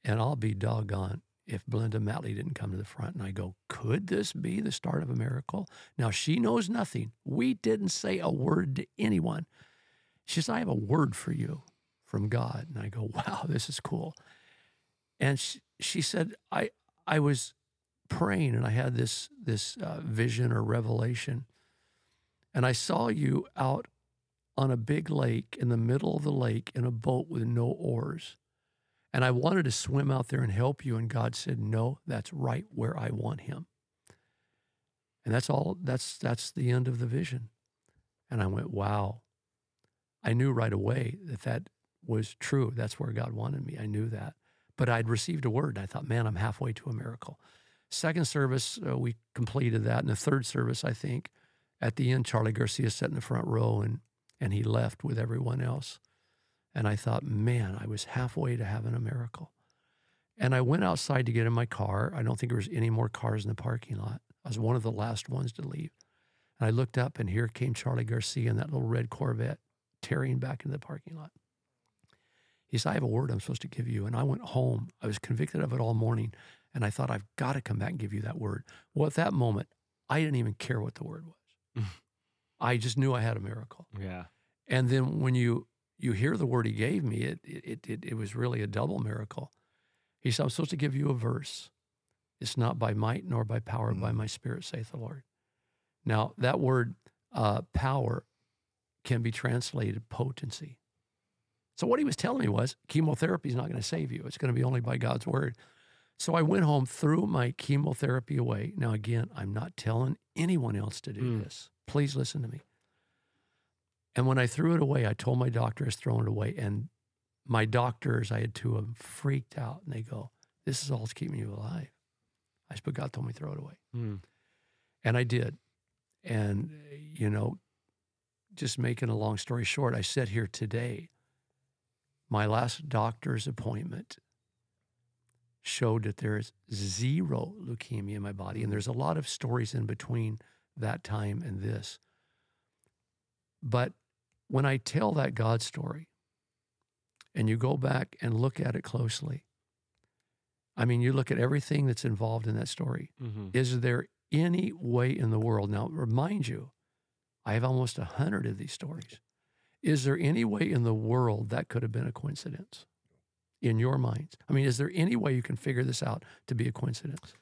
And I'll be doggone if Belinda Matley didn't come to the front. And I go, could this be the start of a miracle? Now she knows nothing. We didn't say a word to anyone. She says, I have a word for you from God. And I go, [laughs] wow, this is cool. And she, she said, I, I was praying and I had this, this uh, vision or revelation. And I saw you out on a big lake in the middle of the lake in a boat with no oars. And I wanted to swim out there and help you. And God said, No, that's right where I want him. And that's all, that's, that's the end of the vision. And I went, Wow. I knew right away that that was true. That's where God wanted me. I knew that. But I'd received a word. I thought, man, I'm halfway to a miracle. Second service, uh, we completed that. And the third service, I think, at the end, Charlie Garcia sat in the front row and, and he left with everyone else. And I thought, man, I was halfway to having a miracle. And I went outside to get in my car. I don't think there was any more cars in the parking lot. I was one of the last ones to leave. And I looked up, and here came Charlie Garcia in that little red Corvette tearing back into the parking lot. He said, I have a word I'm supposed to give you. And I went home. I was convicted of it all morning. And I thought, I've got to come back and give you that word. Well, at that moment, I didn't even care what the word was. [laughs] I just knew I had a miracle. Yeah. And then when you you hear the word he gave me, it it it, it was really a double miracle. He said, I'm supposed to give you a verse. It's not by might nor by power, by my spirit, saith the Lord. Now, that word uh, power can be translated potency. So what he was telling me was chemotherapy is not going to save you. It's going to be only by God's word. So I went home, threw my chemotherapy away. Now again, I'm not telling anyone else to do Mm. this. Please listen to me. And when I threw it away, I told my doctor I was throwing it away. And my doctors, I had two of them, freaked out and they go, This is all that's keeping you alive. I said, But God told me to throw it away. Mm. And I did. And, you know, just making a long story short, I sit here today. My last doctor's appointment showed that there is zero leukemia in my body. And there's a lot of stories in between that time and this. But when I tell that God story and you go back and look at it closely, I mean, you look at everything that's involved in that story. Mm-hmm. Is there any way in the world? Now, remind you, I have almost a hundred of these stories. Is there any way in the world that could have been a coincidence in your minds? I mean, is there any way you can figure this out to be a coincidence?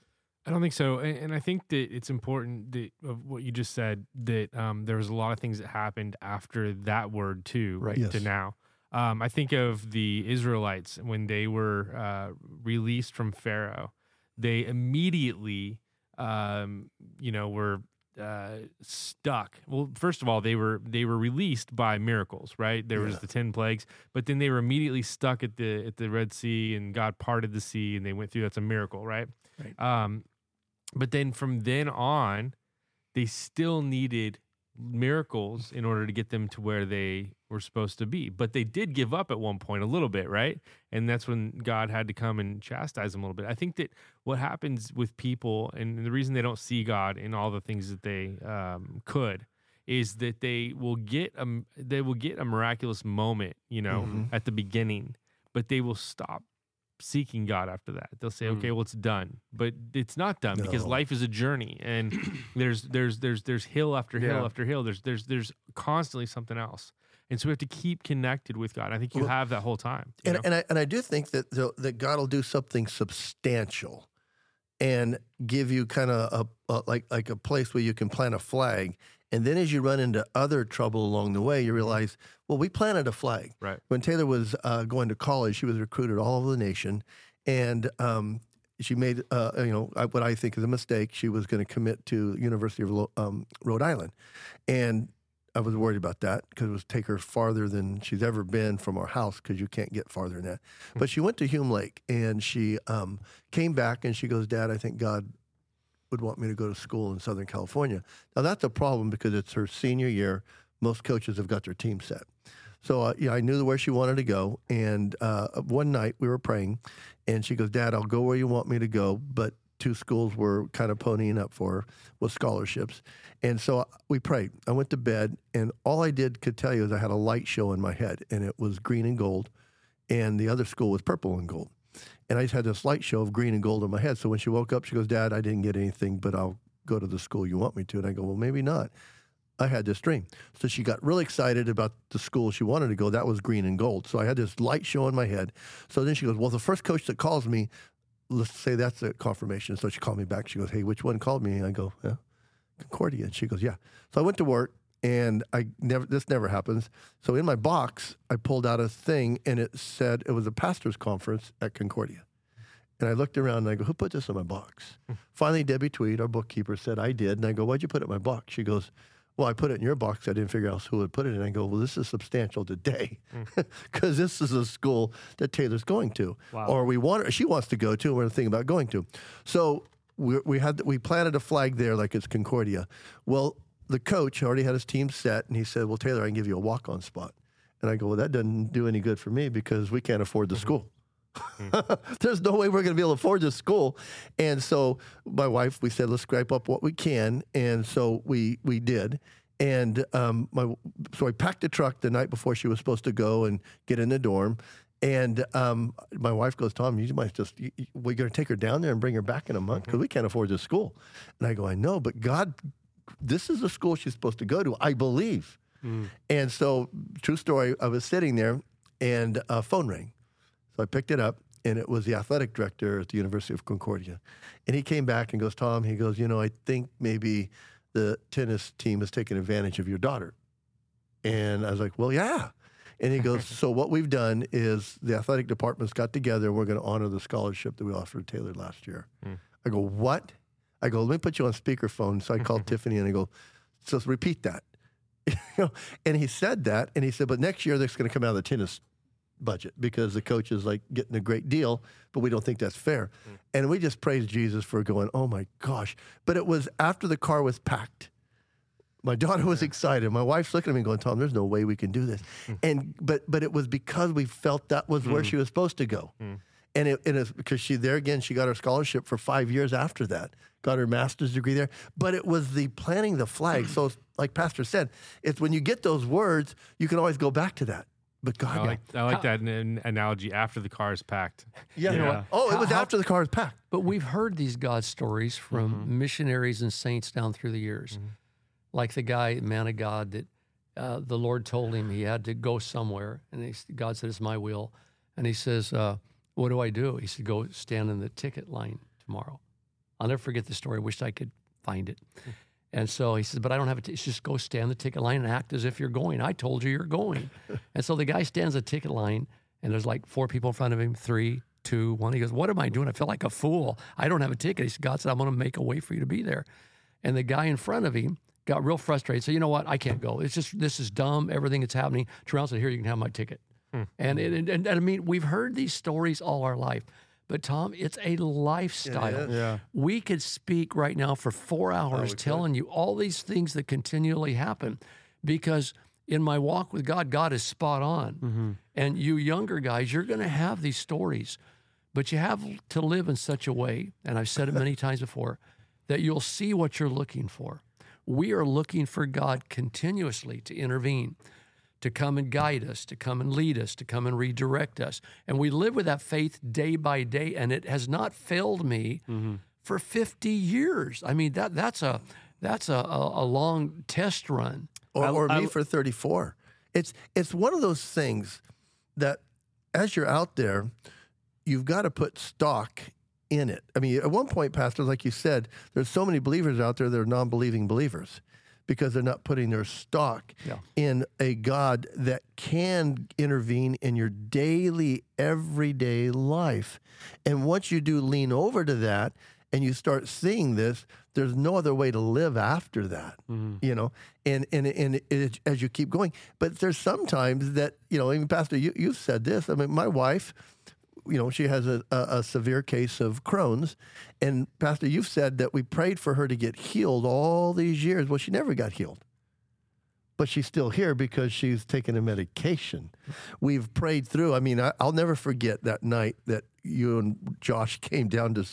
I don't think so, and, and I think that it's important that of what you just said that um, there was a lot of things that happened after that word too, Right. to now. Um, I think of the Israelites when they were uh, released from Pharaoh. They immediately, um, you know, were uh, stuck. Well, first of all, they were they were released by miracles, right? There was the ten plagues, but then they were immediately stuck at the at the Red Sea, and God parted the sea, and they went through. That's a miracle, right? Right. Um, but then from then on, they still needed miracles in order to get them to where they were supposed to be. But they did give up at one point a little bit, right? And that's when God had to come and chastise them a little bit. I think that what happens with people, and the reason they don't see God in all the things that they um, could, is that they will get a they will get a miraculous moment, you know, Mhm. at the beginning, but they will stop seeking God after that. They'll say, Mm. "Okay, well, it's done," but it's not done because life is a journey, and [clears throat] there's there's there's there's hill after hill Yeah. after hill. There's there's there's constantly something else, and so we have to keep connected with God. I think you Well, have that whole time. And, know? and I and I do think that the, that God will do something substantial, and give you kind of a, a like like a place where you can plant a flag, and then as you run into other trouble along the way, you realize, well, we planted a flag. Right. When Taylor was uh, going to college, she was recruited all over the nation, and um, she made uh, you know what I think is a mistake. She was going to commit to University of um, Rhode Island, and I was worried about that because it would take her farther than she's ever been from our house because you can't get farther than that. But she went to Hume Lake and she um, came back and she goes, Dad, I think God would want me to go to school in Southern California. Now that's a problem because it's her senior year. Most coaches have got their team set. So uh, yeah, I knew where she wanted to go. And uh, one night we were praying, and she goes, "Dad, I'll go where you want me to go, but two schools were kind of ponying up for with scholarships. And so we prayed. I went to bed, and all I did could tell you is I had a light show in my head, and it was green and gold, and the other school was purple and gold. And I just had this light show of green and gold in my head. So when she woke up, she goes, Dad, I didn't get anything, but I'll go to the school you want me to. And I go, Well, maybe not. I had this dream. So she got really excited about the school she wanted to go. That was green and gold. So I had this light show in my head. So then she goes, Well, the first coach that calls me, let's say that's a confirmation. So she called me back. She goes, Hey, which one called me? And I go, Yeah, Concordia. And she goes, Yeah. So I went to work and I never this never happens. So in my box, I pulled out a thing and it said it was a pastor's conference at Concordia. And I looked around and I go, Who put this in my box? Hmm. Finally, Debbie Tweed, our bookkeeper, said, I did. And I go, Why'd you put it in my box? She goes, Well, I put it in your box. I didn't figure out who would put it in. I go, Well, this is substantial today hmm. [laughs] because this is a school that Taylor's going to. Wow. Or we want her, she wants to go to, and we're thinking about going to. So we, we had we planted a flag there like it's Concordia. Well, the coach already had his team set, and he said, "Well, Taylor, I can give you a walk-on spot." And I go, "Well, that doesn't do any good for me because we can't afford the school." [laughs] There's no way we're going to be able to afford this school, and so my wife, we said, "Let's scrape up what we can," and so we we did. And um, my so I packed the truck the night before she was supposed to go and get in the dorm. And um, my wife goes, Tom, you might just, you, you- we're going to take her down there and bring her back in a month because we can't afford this school. And I go, I know, but God, this is the school she's supposed to go to, I believe. Hmm. And so, true story, I was sitting there and a phone rang. So I picked it up and it was the athletic director at the University of Concordia. And he came back and goes, Tom, he goes, you know, I think maybe the tennis team has taken advantage of your daughter. And I was like, well, yeah. And he goes, [laughs] so what we've done is the athletic departments got together and we're going to honor the scholarship that we offered Taylor last year. Hmm. I go, what? I go, let me put you on speakerphone. So I called [laughs] Tiffany and I go, so repeat that. [laughs] You know, and he said that, and he said, but next year that's going to come out of the tennis budget because the coach is like getting a great deal, but we don't think that's fair. Mm. And we just praised Jesus for going, oh my gosh. But it was after the car was packed. My [laughs] daughter was excited. My wife's looking at me going, Tom, there's no way we can do this. Mm. And but but it was because we felt that was where mm. she was supposed to go. And it, it is because she there again, she got her scholarship for five years after that, got her master's degree there. But it was the planting the flag. So like Pastor said, it's when you get those words, you can always go back to that. But God, I like I like that an- analogy. After the car is packed, yeah. You know? Oh, it was how- after the car is packed. But we've heard these God stories from missionaries and saints down through the years. Like the guy, man of God, that uh, the Lord told him he had to go somewhere. And he, s- God said, It's my will. And he says, uh, What do I do? He said, Go stand in the ticket line tomorrow. I'll never forget the story. I wish I could find it. Hmm. And so he says, But I don't have a ticket. Just go stand in the ticket line and act as if you're going. I told you you're going. [laughs] and so the guy stands the ticket line, and there's like four people in front of him, three, two, one. He goes, What am I doing? I feel like a fool. I don't have a ticket. He said, God said, I'm going to make a way for you to be there. And the guy in front of him got real frustrated. So, you know what? I can't go. It's just, this is dumb. Everything that's happening. Terrell said, Here, you can have my ticket. Hmm. And, it, and, and I mean, we've heard these stories all our life. But Tom, it's a lifestyle. Yeah. We could speak right now for four hours telling you all these things that continually happen because in my walk with God, God is spot on. Mm-hmm. And you younger guys, you're going to have these stories, but you have to live in such a way, and I've said it many [laughs] times before, that you'll see what you're looking for. We are looking for God continuously to intervene to come and guide us, to come and lead us, to come and redirect us. And we live with that faith day by day, and it has not failed me for 50 years. I mean, that that's a that's a, a, a long test run. or, or I- me for 34. It's it's one of those things that as you're out there, you've got to put stock in it. I mean, at one point, Pastor, like you said, there's so many believers out there that are non-believing believers because they're not putting their stock Yeah. in a God that can intervene in your daily, everyday life. And once you do lean over to that and you start seeing this, there's no other way to live after that, mm-hmm. you know. And and and it, as you keep going, but there's sometimes that you know, even Pastor, you you've said this. I mean, my wife, you know, she has a, a, a severe case of Crohn's, and Pastor, you've said that we prayed for her to get healed all these years. Well, she never got healed but she's still here because she's taking a medication. We've prayed through. I mean, I, I'll never forget that night that you and Josh came down to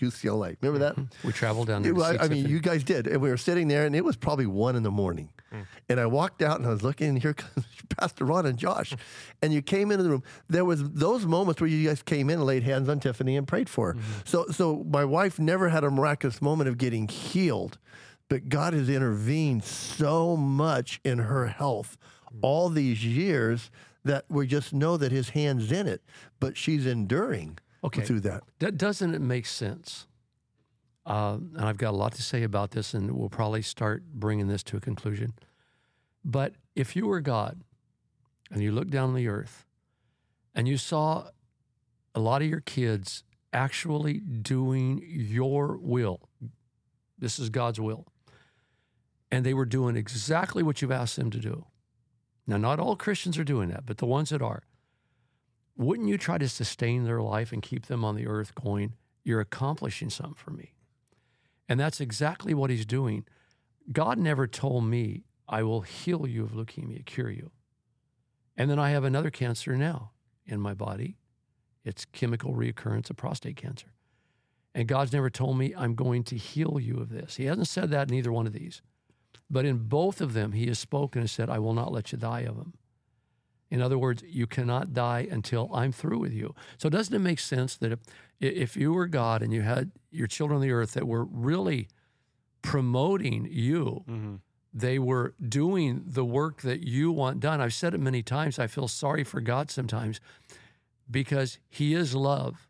UCLA. Remember that? Mm-hmm. We traveled down there. It to I mean, you guys did, and we were sitting there, and it was probably one in the morning. Mm. And I walked out, and I was looking, and here [laughs] comes Pastor Ron and Josh, [laughs] and you came into the room. There was those moments where you guys came in and laid hands on Tiffany and prayed for her. Mm-hmm. So, so my wife never had a miraculous moment of getting healed, but God has intervened so much in her health mm. all these years that we just know that His hands in it. But she's enduring Okay. through that. That doesn't it make sense? Uh, and I've got a lot to say about this, and we'll probably start bringing this to a conclusion. But if you were God and you looked down on the earth and you saw a lot of your kids actually doing your will, this is God's will, and they were doing exactly what you've asked them to do. Now, not all Christians are doing that, but the ones that are, wouldn't you try to sustain their life and keep them on the earth going, You're accomplishing something for me? And that's exactly what he's doing. God never told me, I will heal you of leukemia, cure you. And then I have another cancer now in my body. It's chemical reoccurrence of prostate cancer. And God's never told me, I'm going to heal you of this. He hasn't said that in either one of these. But in both of them, he has spoken and said, I will not let you die of them. In other words, you cannot die until I'm through with you. So doesn't it make sense that if, if you were God and you had your children on the earth that were really promoting you, Mm-hmm. they were doing the work that you want done. I've said it many times. I feel sorry for God sometimes because He is love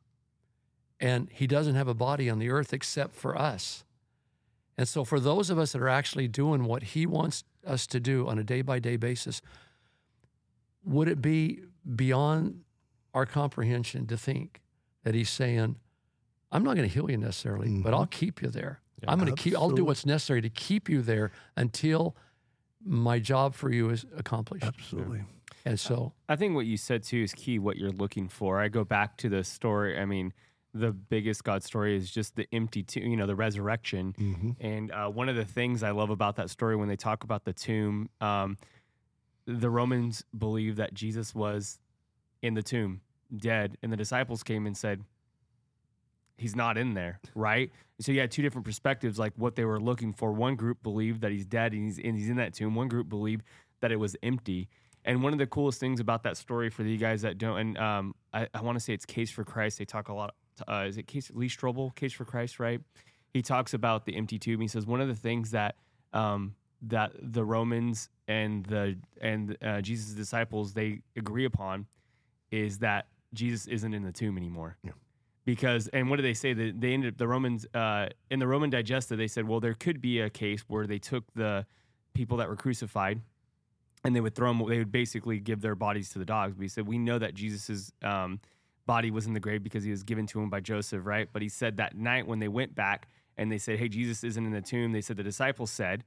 and He doesn't have a body on the earth except for us. And so, for those of us that are actually doing what He wants us to do on a day by day basis, would it be beyond our comprehension to think that He's saying, I'm not going to heal you necessarily, but I'll keep you there. I'm going to keep, I'll do what's necessary to keep you there until my job for you is accomplished. Absolutely. And so, I think what you said too is key. What you're looking for. I go back to the story. I mean, the biggest God story is just the empty tomb. You know, the resurrection. Mm-hmm. And uh, one of the things I love about that story when they talk about the tomb, um, the Romans believed that Jesus was in the tomb, dead, and the disciples came and said, "He's not in there." Right. So you had two different perspectives, like what they were looking for. One group believed that he's dead and he's and he's in that tomb. One group believed that it was empty. And one of the coolest things about that story for you guys that don't, and um, I, I want to say it's Case for Christ. They talk a lot. Uh, is it Case Lee Strobel, Case for Christ, right? He talks about the empty tomb. He says one of the things that um, that the Romans and the and uh, Jesus' disciples they agree upon is that Jesus isn't in the tomb anymore. Yeah. Because and what do they say? That they ended up the Romans uh, in the Roman Digesta. They said, well, there could be a case where they took the people that were crucified and they would throw them. They would basically give their bodies to the dogs. But he said, we know that Jesus's um, body was in the grave because he was given to him by Joseph, right? But he said that night when they went back and they said, hey, Jesus isn't in the tomb. They said the disciples said,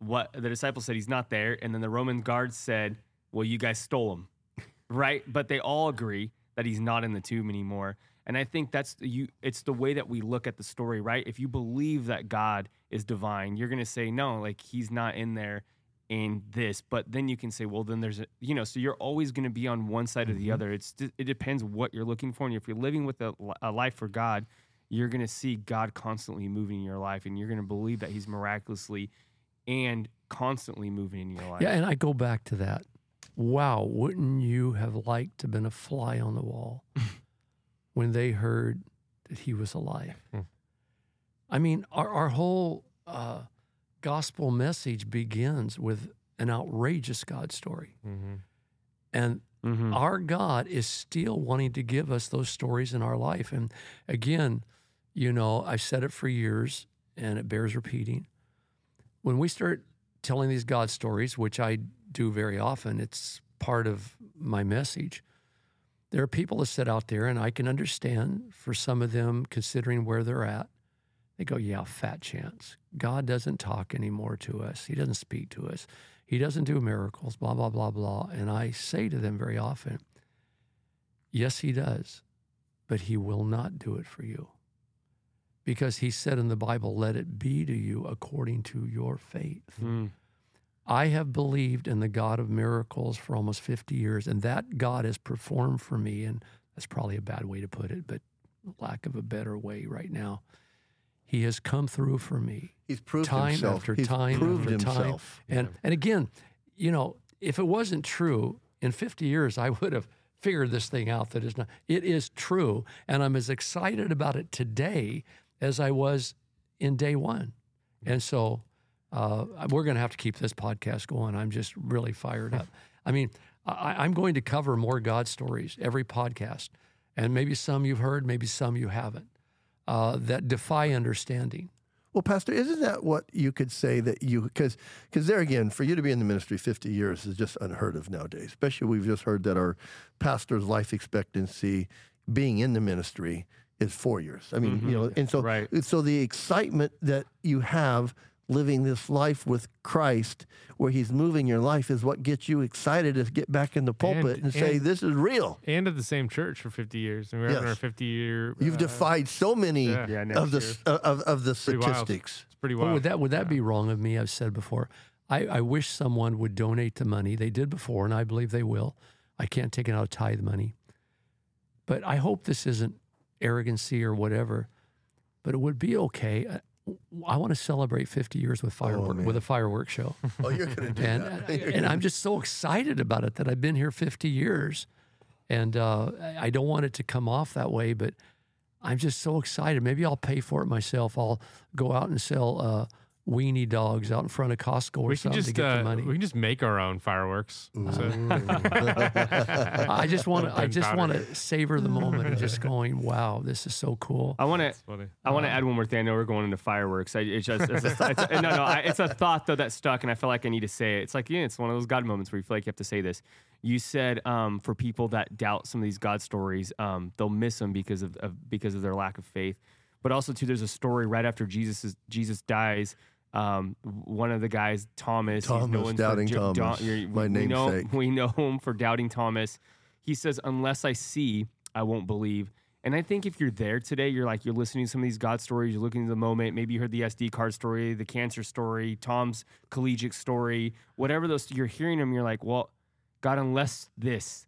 what the disciples said he's not there, and then the Roman guards said, well, you guys stole him, [laughs] right? But they all agree that he's not in the tomb anymore. And I think that's you. It's the way that we look at the story, right? If you believe that God is divine, you're gonna say no, like he's not in there in this. But then you can say, well, then there's a, you know, so you're always gonna be on one side or the mm-hmm. other. It's it depends what you're looking for, and if you're living with a, a life for God, you're gonna see God constantly moving in your life, and you're gonna believe that He's miraculously and constantly moving in your life. yeah, and I go back to that. Wow, wouldn't you have liked to have been a fly on the wall [laughs] when they heard that he was alive? Hmm. I mean, our, our whole uh, gospel message begins with an outrageous God story. Mm-hmm. And Mhm. our God is still wanting to give us those stories in our life. And again, you know, I've said it for years and it bears repeating. When we start telling these God stories, which I do very often, it's part of my message. There are people that sit out there, and I can understand for some of them, considering where they're at, they go, Yeah, fat chance. God doesn't talk anymore to us, He doesn't speak to us. He doesn't do miracles, blah, blah, blah, blah. And I say to them very often, yes, he does, but he will not do it for you. Because he said in the Bible, let it be to you according to your faith. Mm. I have believed in the God of miracles for almost 50 years, and that God has performed for me. And that's probably a bad way to put it, but lack of a better way right now. He has come through for me He's proved time himself. after He's time proved after time. himself. And and again, you know, if it wasn't true in 50 years, I would have figured this thing out. That is not. It is true, and I'm as excited about it today as I was in day one. And so uh, we're going to have to keep this podcast going. I'm just really fired up. [laughs] I mean, I, I'm going to cover more God stories every podcast, and maybe some you've heard, maybe some you haven't, uh, that defy understanding. Well, Pastor, isn't that what you could say that you because because there again, for you to be in the ministry fifty years is just unheard of nowadays. Especially we've just heard that our pastor's life expectancy being in the ministry is four years. I mean, you know, and so Right. so the excitement that you have living this life with Christ, where He's moving your life, is what gets you excited to get back in the pulpit and, And- say, and- "This is real." and at the same church for 50 years. And we're having Yes. our 50 year. You've uh, defied so many yeah. Yeah, of the year. s- of, of the pretty wild. statistics. It's pretty Well, wild. would that would that be wrong of me? I've said before. I, I wish someone would donate the money. They did before, and I believe they will. I can't take it out of tithe money, but I hope this isn't arrogancy or whatever. But it would be okay. Uh, I want to celebrate 50 years with firework man. with a fireworks show, [laughs] Oh, you're going to do and that. and I'm just so excited about it that I've been here 50 years, and uh, I I don't want it to come off that way, but I'm just so excited. Maybe I'll pay for it myself. I'll go out and sell uh, weenie dogs out in front of Costco or we can something just to get uh, the money. we can just make our own fireworks. So, [laughs] I just want to. I just want to savor the moment and just going, "Wow, this is so cool." I want to. I want to add one more thing. I know we're going into fireworks. I, it's just it's a, it's a- no, no. I, it's a thought though that stuck, and I feel like I need to say it. It's like yeah, it's one of those God moments where you feel like you have to say this. You said um, for people that doubt some of these God stories, um, they'll miss them because of, of because of their lack of faith. But also too, there's a story right after Jesus is, Jesus dies. Um, one of the guys, Thomas, he's Thomas, doubting for, Thomas, you're- my we know, namesake. [laughs] we know him for doubting Thomas. He says, "Unless I see, I won't believe." And I think if you're there today, you're like you're listening to some of these God stories, you're looking at the moment. Maybe you heard the SD card story, the cancer story, Tom's collegiate story, whatever those you're hearing them. You're like, well, God, unless this,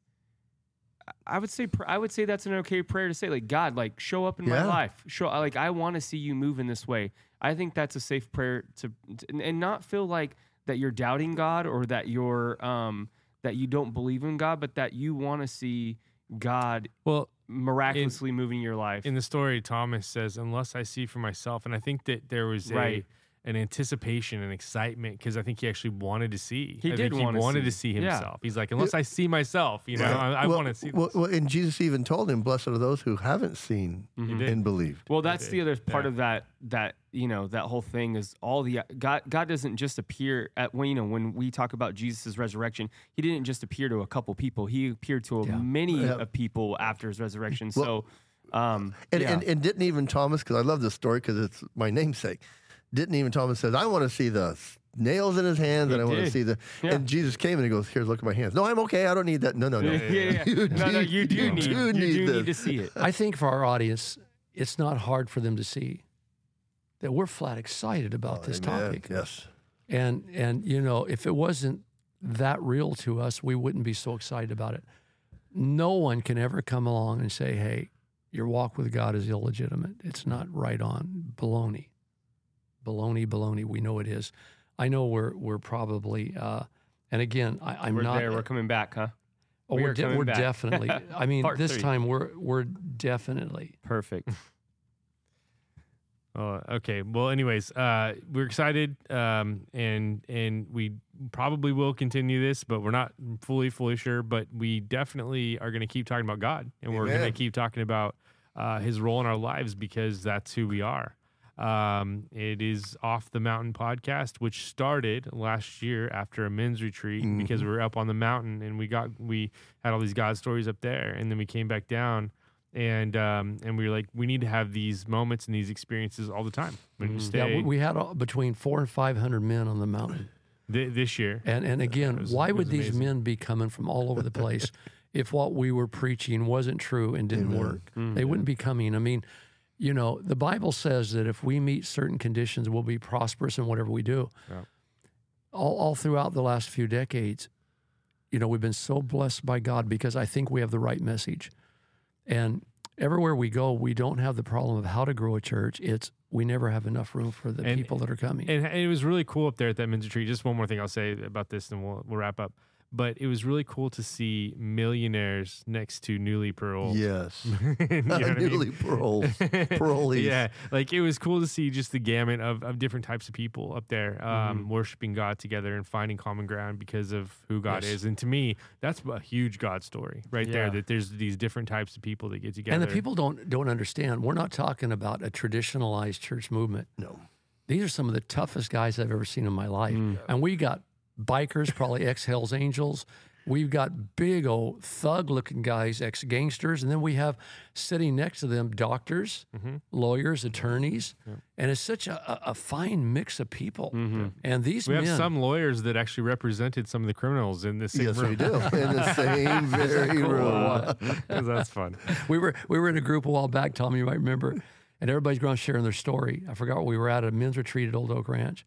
I would say I would say that's an okay prayer to say. Like God, like show up in my life. Show like I want to see you move in this way. I think that's a safe prayer to, to and not feel like that you're doubting God or that you're um that you don't believe in God, but that you want to see God Well, miraculously moving your life. in the story, Thomas says, "Unless I see for myself," and I think that there was Right. a an anticipation and excitement because I think he actually wanted to see. He I did think he wanna wanted to see. see Yeah. himself. He's like, unless I see myself, you know, I, I well, want to see. Well, this. well, and Jesus even told him, "Blessed are those who haven't seen did. and believed." Well, that's the other part Yeah. of that that you know that whole thing is all the God. God doesn't just appear at when you know when we talk about Jesus' resurrection, he didn't just appear to a couple people. He appeared to Yeah. many Yeah. of people after his resurrection. so, um, And, yeah. and, and didn't even Thomas, because I love this story because it's my namesake. Didn't even tell Thomas says, "I want to see the nails in his hands, He and I want to see the." Yeah. And Jesus came and he goes, "Here's look at my hands. No, I'm okay. I don't need that. No, no, no. yeah, yeah, yeah. You no, no, you do you need do you do need to see it. I think for our audience, it's not hard for them to see that we're flat excited about this Amen. topic. Yes. And and you know, if it wasn't that real to us, we wouldn't be so excited about it. No one can ever come along and say, "Hey, your walk with God is illegitimate. It's not right on." Baloney, baloney, baloney. We know it is. I know we're we're probably. Uh, and again, I, I'm We're not. there. We're coming back, huh? oh, we we're, are de- we're back. definitely. [laughs] I mean, this three. time we're we're definitely. Perfect. [laughs] Oh, okay. Well, anyways, uh, we're excited, um, and and we probably will continue this, but we're not fully fully sure. But we definitely are going to keep talking about God, and we're going to keep talking about uh, His role in our lives because that's who we are. Um, it is off the mountain podcast, which started last year after a men's retreat because we were up on the mountain and we got we had all these God stories up there, and then we came back down and um, and we were like, we need to have these moments and these experiences all the time. When you stay Yeah, we, we had uh, between four and five hundred men on the mountain. thi- this year, And and again, was- why would was these men be coming from all over the place [laughs] if what we were preaching wasn't true and didn't work? They wouldn't be coming. I mean, you know, the Bible says that if we meet certain conditions, we'll be prosperous in whatever we do. Yeah. All, all throughout the last few decades, you know, we've been so blessed by God because I think we have the right message. And everywhere we go, we don't have the problem of how to grow a church. It's we never have enough room for the And- people that are coming. And it was really cool up there at that men's retreat. Just one more thing I'll say about this, and we'll we'll wrap up. But it was really cool to see millionaires next to newly paroled. Yes. [laughs] You know what I [laughs] mean? Newly paroled. [laughs] Parolees. yeah, like it was cool to see just the gamut of, of different types of people up there um, worshiping God together and finding common ground because of who God Yes. is. And to me, that's a huge God story right there. That there's these different types of people that get together. And the people don't don't understand. We're not talking about a traditionalized church movement. No. These are some of the toughest guys I've ever seen in my life. And we got bikers, probably [laughs] ex Hell's Angels. We've got big old thug looking guys, ex gangsters. And then we have sitting next to them doctors, mm-hmm. lawyers, attorneys. And it's such a, a, a fine mix of people. Mm-hmm. And these we men. have some lawyers that actually represented some of the criminals in the same Yes, room. we do. In the [laughs] same very room. [laughs] 'Cause that's fun. we were we were in a group a while back, Tommy, you might remember, and everybody's going sharing their story. I forgot what we were at a men's retreat at Old Oak Ranch,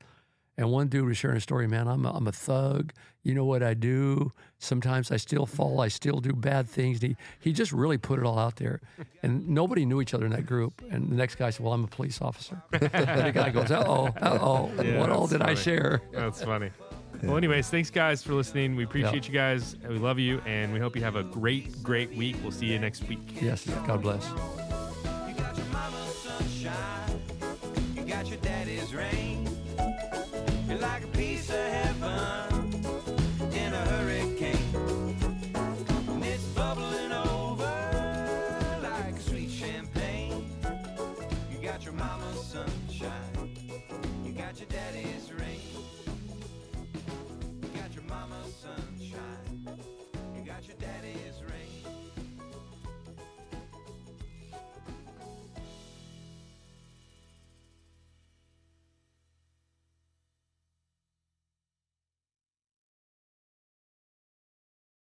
and one dude was sharing a story. Man, I'm a, I'm a thug. You know what I do? Sometimes I still fall. I still do bad things. And he he just really put it all out there, and nobody knew each other in that group. And the next guy said, "Well, I'm a police officer." and [laughs] the guy goes, "Uh oh, uh oh, Yeah, what all that's did I share?" That's funny. [laughs] Well, anyways, thanks guys for listening. We appreciate you guys. We love you, and we hope you have a great, great week. We'll see you next week. Yes, God bless. Like a piece of heaven